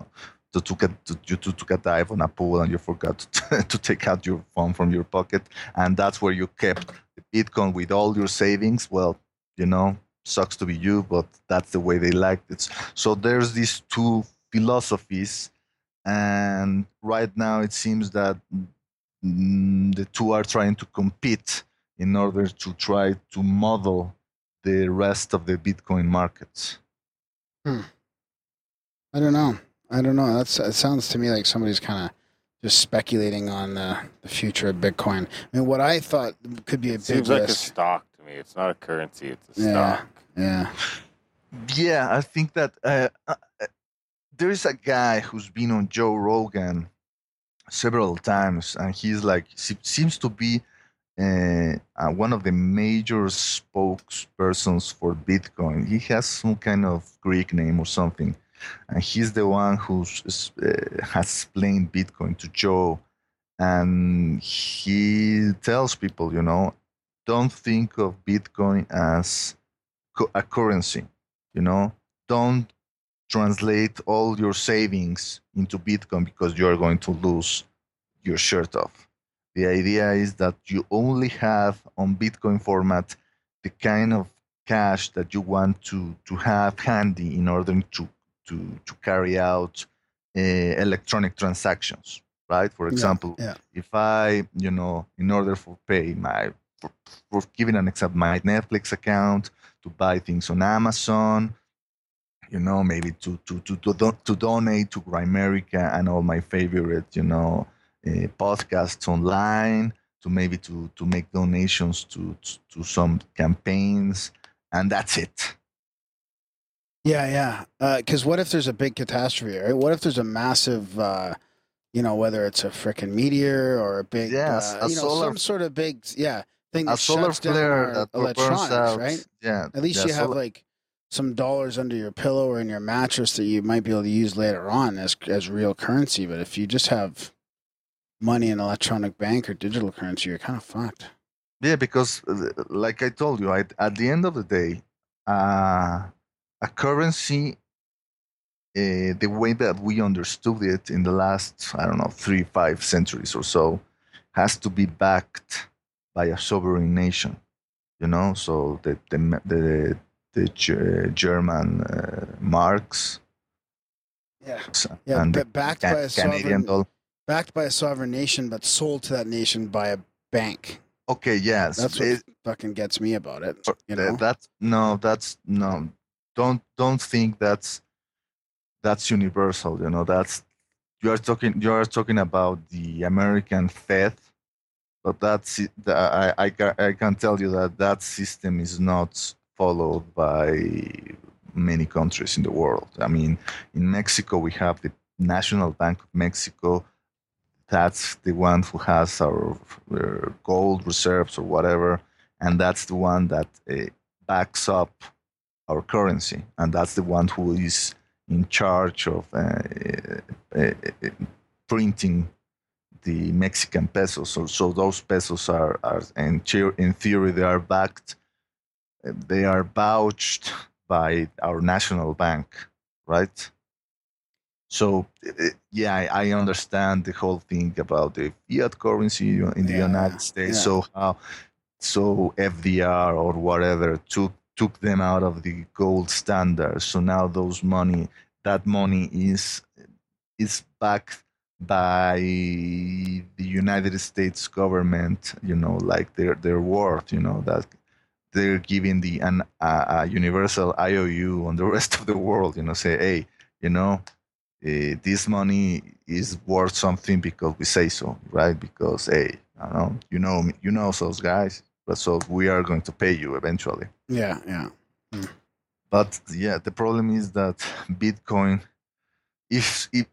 to took a to, you to, took a dive on a pool and you forgot to, to take out your phone from your pocket and that's where you kept the bitcoin with all your savings well you know sucks to be you but that's the way they liked it. So there's these two philosophies and right now it seems that the two are trying to compete in order to try to model the rest of the Bitcoin markets. I don't know. I don't know. That's it sounds to me like somebody's kind of just speculating on the, the future of Bitcoin. I mean, what I thought could be a big Seems like a stock to me. It's not a currency. It's a Yeah. stock. yeah. Yeah, I think that uh, uh, uh, there is a guy who's been on Joe Rogan several times, and he's like seems to be uh, uh, one of the major spokespersons for Bitcoin. He has some kind of Greek name or something, and he's the one who uh, has explained Bitcoin to Joe, and he tells people, you know, don't think of Bitcoin as cu- a currency you know don't translate all your savings into bitcoin because you're going to lose your shirt off the idea is that you only have on bitcoin format the kind of cash that you want to to have handy in order to to to carry out uh, electronic transactions right for Yeah, example yeah. if i you know in order for pay my for, for giving an example my netflix account to buy things on Amazon, you know, maybe to to to to, to donate to Grimerica and all my favorite, you know, uh, podcasts online, to maybe to to make donations to to, to some campaigns, and that's it. Yeah, yeah. Because what if there's a big catastrophe, right? What if there's a massive, uh, you know, whether it's a freaking meteor or a big, Yes, uh, a you know, solar- some sort of big, yeah, thing that A solar shuts down our that electronics, out, right? yeah. At least yeah, you have solar- like some dollars under your pillow or in your mattress that you might be able to use later on as as real currency. But if you just have money in electronic bank or digital currency, you're kind of fucked. Yeah, because uh, like I told you, I, at the end of the day, uh, a currency, uh, the way that we understood it in the last, I don't know, three, five centuries or so, has to be backed by a sovereign nation. You know, so the the the, the Ge- German uh, marks Yeah, yeah. and backed by a Canadian sovereign, dollar. backed by a sovereign nation, but sold to that nation by a bank. Okay, yes, That's what it- fucking gets me about it. You know? that's no that's no don't don't think that's that's universal you know that's you are talking you are talking about the american fed but that's I, I, I can tell you that that system is not followed by many countries in the world i mean in mexico we have the national bank of mexico that's the one who has our uh, gold reserves or whatever and that's the one that uh, backs up our currency, and that's the one who is in charge of uh, uh, uh, printing the Mexican pesos. So, so those pesos are, are in, in theory, they are backed, they are vouched by our national bank, right? So, uh, yeah, I, understand the whole thing about the fiat currency in the Yeah, United States. yeah. So, how so FDR or whatever took took them out of the gold standard. So now those money, that money is is backed by the United States government. You know, like their their worth. You know that they're giving the an a, a universal IOU on the rest of the world. You know, say, hey, you know. Uh, this money is worth something because we say so, right? Because hey, I don't know, you know, you know those guys, but so we are going to pay you eventually. Yeah, yeah. but yeah, the problem is that Bitcoin, if if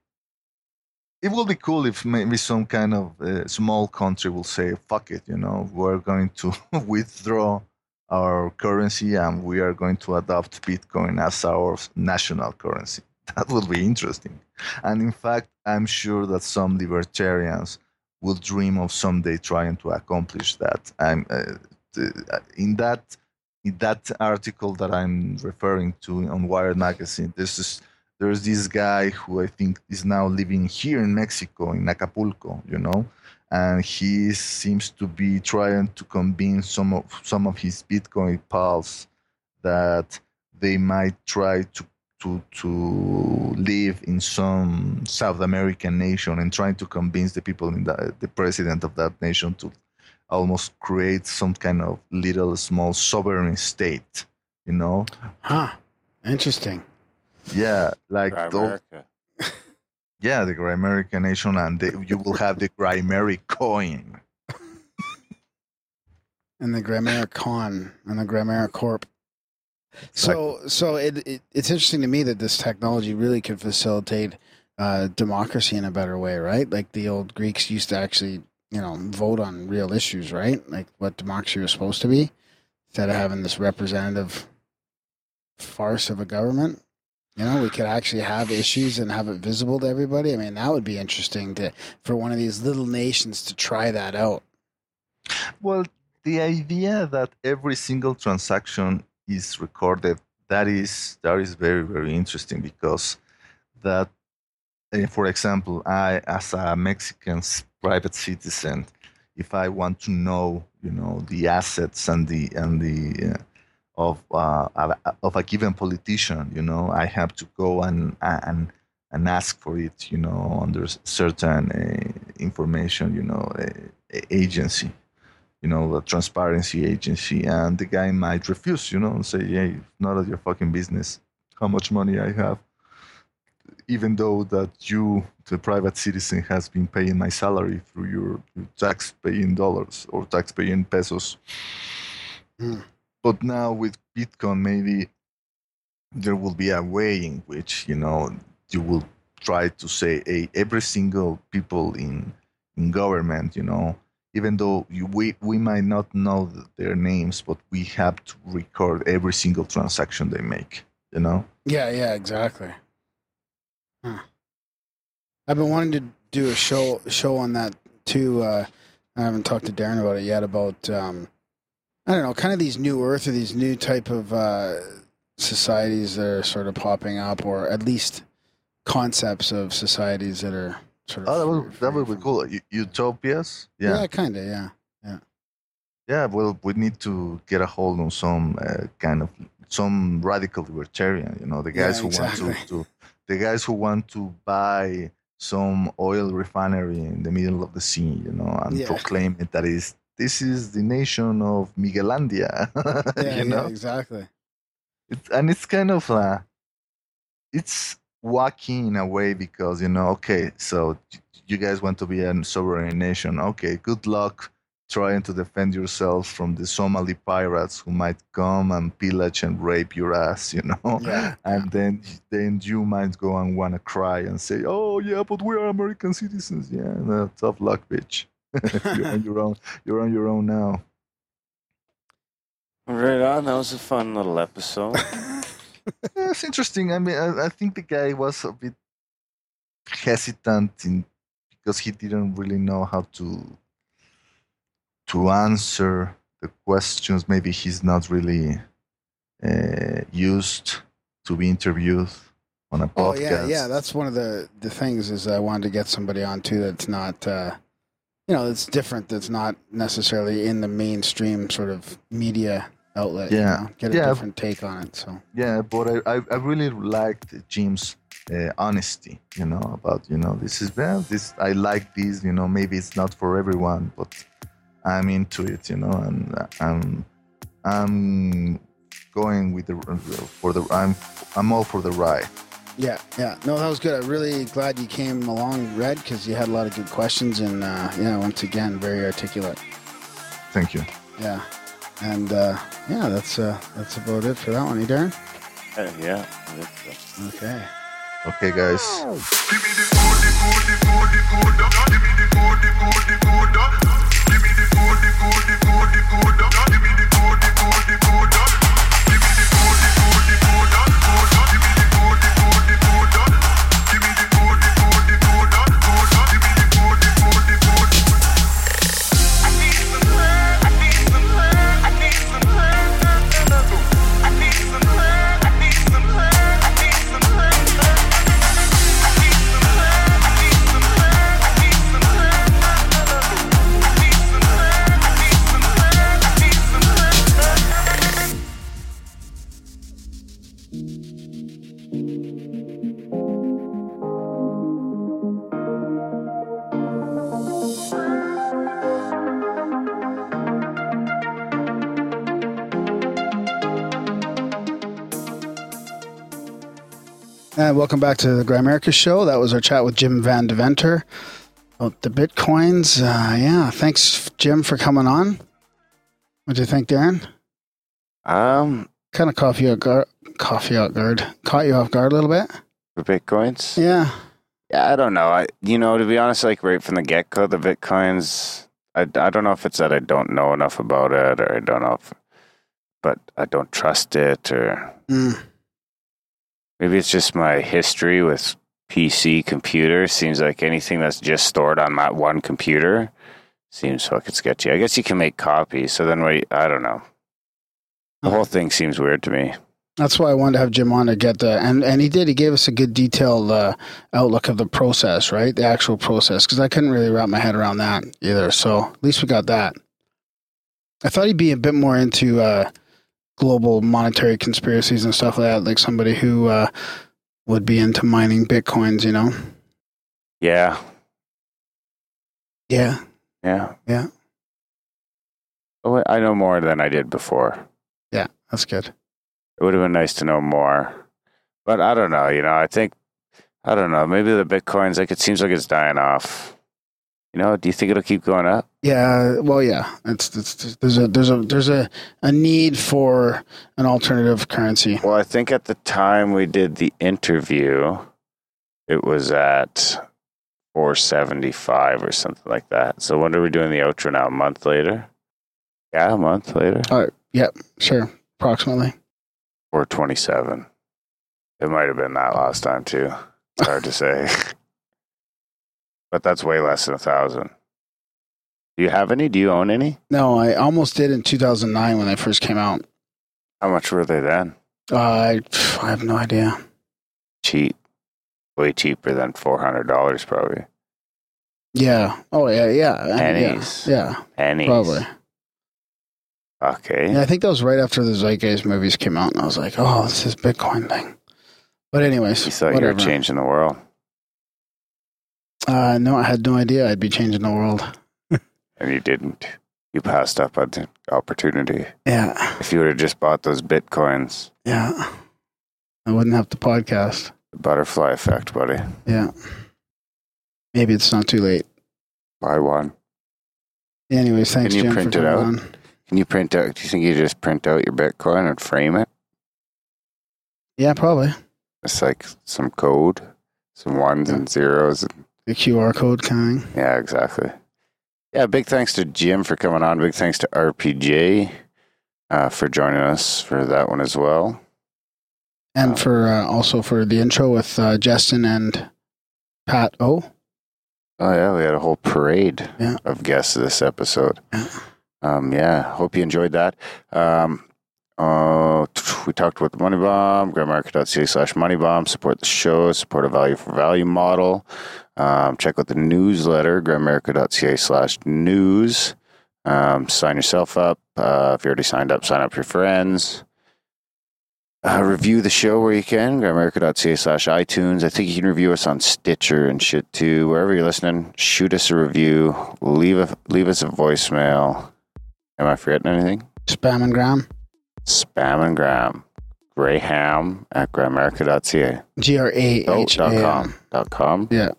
it will be cool if maybe some kind of uh, small country will say, "Fuck it," you know, we're going to withdraw our currency and we are going to adopt Bitcoin as our national currency. That would be interesting. And in fact, I'm sure that some libertarians will dream of someday trying to accomplish that. I'm uh, in that in that article that I'm referring to on Wired magazine. This is there's this guy who I think is now living here in Mexico in Acapulco, you know, and he seems to be trying to convince some of some of his Bitcoin pals that they might try to to to live in some South American nation and trying to convince the people in the the president of that nation to almost create some kind of little small sovereign state, you know? Huh. Interesting. Yeah, like those, America. Yeah, the Grimerica nation, and the, you will have the Grimeric coin. And the Grammar-Con and the Grammar-Corp. So, so it, it it's interesting to me that this technology really could facilitate uh, democracy in a better way, right? Like the old Greeks used to actually, you know, vote on real issues, right? Like what democracy was supposed to be, instead of having this representative farce of a government. You know, we could actually have issues and have it visible to everybody. I mean, that would be interesting to for one of these little nations to try that out. Well, the idea that every single transaction is recorded that is that is very very interesting because that eh, for example i as a mexican private citizen if i want to know you know the assets and the and the uh, of uh, of a- given politician you know i have to go and and and ask for it you know under certain uh, information you know uh, agency you know, the transparency agency, and the guy might refuse, you know, and say, "Hey, not of your fucking business how much money I have," even though that you, the private citizen, has been paying my salary through your, your tax-paying dollars or tax-paying pesos. Hmm. But now with Bitcoin, maybe there will be a way in which you know you will try to say, "Hey, every single people in in government, you know." even though you, we, we might not know their names, but we have to record every single transaction they make, you know? Yeah, yeah, exactly. Huh. I've been wanting to do a show show on that too. Uh, I haven't talked to Darren about it yet. About um, I don't know, kind of these new Earth or these new type of uh, societies that are sort of popping up, or at least concepts of societies that are sort of. Oh, that would, that would be cool. U- utopias? Yeah, Yeah. kind of. Yeah. Yeah, well, we need to get a hold on some uh, kind of, some radical libertarian, you know, the guys Yeah, who exactly. want to, to, the guys who want to buy some oil refinery in the middle of the sea, you know, and Yeah. proclaim it that is, this is the nation of Miguelandia, Yeah, you know? yeah, exactly. it's and it's kind of uh it's wacky in a way because you know okay so you guys want to be a sovereign nation okay good luck trying to defend yourselves from the somali pirates who might come and pillage and rape your ass you know Yeah. and then then you might go and want to cry and say oh yeah but we are american citizens yeah no, tough luck bitch you're on your own you're on your own now Right on. That was a fun little episode. Yeah, it's interesting. I mean, I, I think the guy was a bit hesitant in because he didn't really know how to to answer the questions. Maybe he's not really uh, used to be interviewed on a podcast. Oh yeah, yeah. That's one of the the things is I wanted to get somebody on too that's not, uh, you know, that's different. That's not necessarily in the mainstream sort of media outlet. you Yeah. know, get a Yeah. different take on it. So yeah but I, I, I really liked Jim's uh, honesty you know about you know this is well this I like this you know maybe it's not for everyone but I'm into it you know and uh, I'm I'm going with the for the I'm I'm all for the ride yeah, yeah. No, that was good. I'm really glad you came along, Red, because you had a lot of good questions and uh, yeah, once again, very articulate. thank you Yeah, and uh, yeah, that's uh, that's about it for that one, eh, Darren? Uh, yeah. So. Okay. Okay, guys. And welcome back to the Grimerica Show. That was our chat with Jim Vandeventer about the bitcoins. Uh, yeah, thanks, Jim, for coming on. What do you think, Darren? Um, Kind of caught you off guard. Coffee out guard. Caught you off guard a little bit. for bitcoins. Yeah. Yeah, I don't know. I, you know, to be honest, like right from the get go, the bitcoins. I, I don't know if it's that I don't know enough about it, or I don't know if, but I don't trust it, or Mm. Maybe it's just my history with PC computers. Seems like anything that's just stored on that one computer seems fucking sketchy. I guess you can make copies, so then wait, I don't know. The whole thing seems weird to me. That's why I wanted to have Jim on to get the and and he did. He gave us a good detailed uh, outlook of the process, right? The actual process, because I couldn't really wrap my head around that either. So at least we got that. I thought he'd be a bit more into uh, global monetary conspiracies and stuff like that, like somebody who uh, would be into mining bitcoins. You know? Yeah, Yeah. yeah, Yeah. Oh, I know more than I did before. Yeah. That's good. It would have been nice to know more, but I don't know. You know, I think I don't know. Maybe the bitcoins, like it seems like it's dying off. You know, do you think it'll keep going up? Yeah, well, yeah. It's, it's there's a there's a there's a, a need for an alternative currency. Well, I think at the time we did the interview, it was at 475 or something like that. So when are we doing the outro now? A month later? Yeah, a month later. All right. Yep. Sure. Approximately. 427. It might have been that last time too. It's hard to say. but that's way less than a thousand. Do you have any? Do you own any? No, I almost did in 2009 when they first came out. How much were they then? Uh, I I have no idea. Cheap. Way cheaper than $400 probably. Yeah. Oh yeah. Yeah. Yeah. Pennies. Yeah. Pennies. Probably. Okay. Yeah. I think that was right after the Zeitgeist movies came out, and I was like, oh, this is Bitcoin thing. But anyways, You thought whatever. you were changing the world. Uh, no, I had no idea I'd be changing the world. And you didn't. You passed up on the opportunity. Yeah. If you would have just bought those bitcoins, Yeah. I wouldn't have to podcast. the butterfly effect, buddy. Yeah. Maybe it's not too late. Buy one. Anyways, thanks, Can you print it out? on. Can you print out? Do you think you just print out your bitcoin and frame it? Yeah, probably. It's like some code, some ones and zeros. The QR code kind. Yeah, exactly. Yeah, big thanks to Jim for coming on. Big thanks to RPJ uh, for joining us for that one as well. And Oh. for uh, also for the intro with uh, Justin and Pat O. Oh yeah, we had a whole parade Yeah. of guests this episode. Yeah. Um, yeah, hope you enjoyed that. Um, uh, we talked about the Money Bomb, grimerica.ca slash Money Bomb. Support the show, support a value for value model. Um, check out the newsletter, grimerica.ca slash news. Um, sign yourself up. Uh, if you're already signed up, sign up your friends. Uh, review the show where you can, grimerica.ca slash iTunes. I think you can review us on Stitcher and shit too. Wherever you're listening, shoot us a review. Leave a leave us a voicemail. Am I forgetting anything? Spam and Gram. Spam and Graham. Graham at grimerica.ca. G R A H dot com. Dot com. Yeah.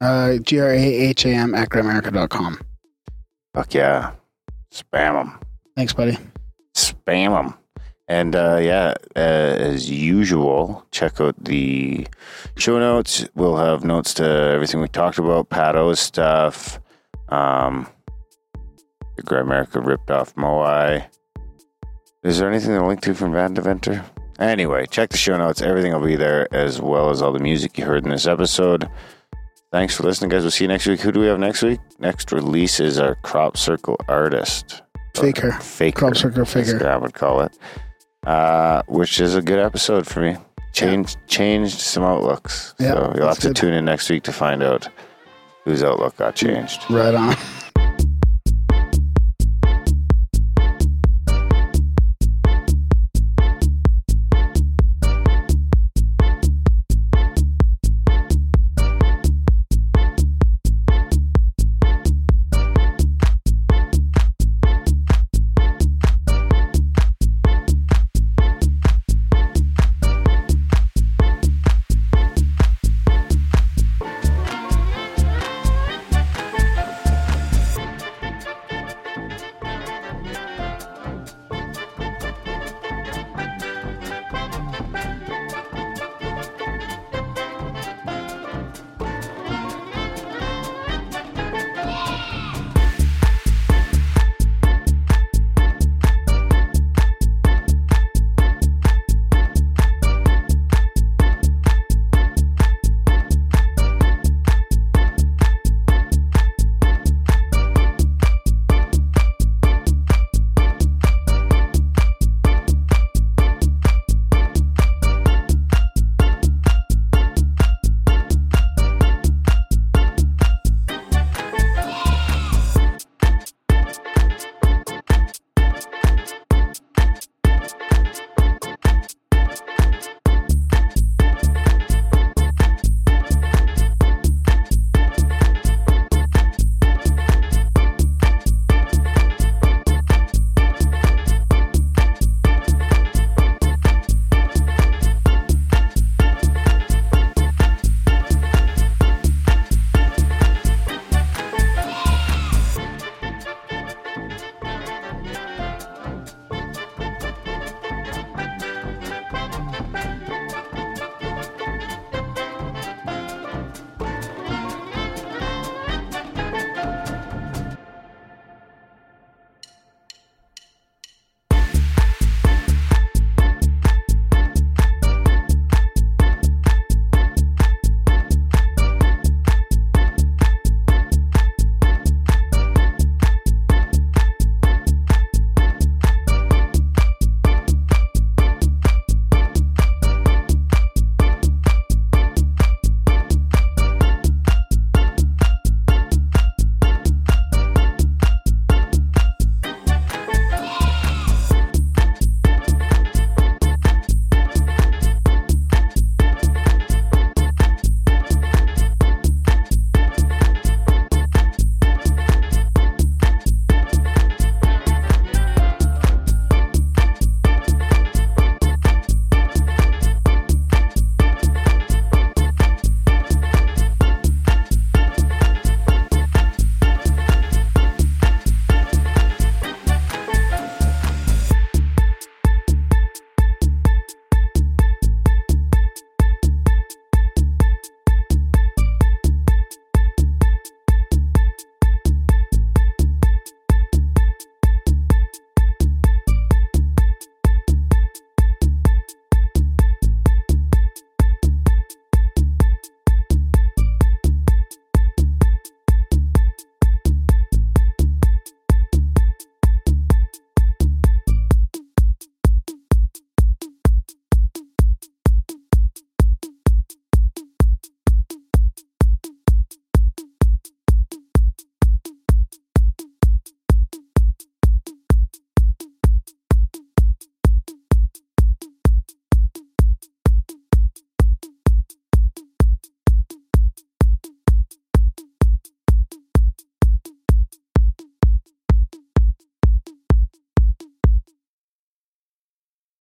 Uh, G R A H A M at grimerica.com. Fuck yeah. Spam them. Thanks, buddy. Spam them. And uh, yeah, uh, as usual, check out the show notes. We'll have notes to everything we talked about, Pato's stuff, um, the Grimerica ripped off Moai. Is there anything to link to from Vandeventer? Anyway, check the show notes. Everything will be there, as well as all the music you heard in this episode. Thanks for listening, guys. We'll see you next week. Who do we have next week? Next release is our Crop Circle artist. Faker. Faker. Crop Circle Faker. I would call it. Uh, which is a good episode for me. Changed changed some outlooks. Yeah, so you'll have to good. tune in next week to find out whose outlook got changed. Right on.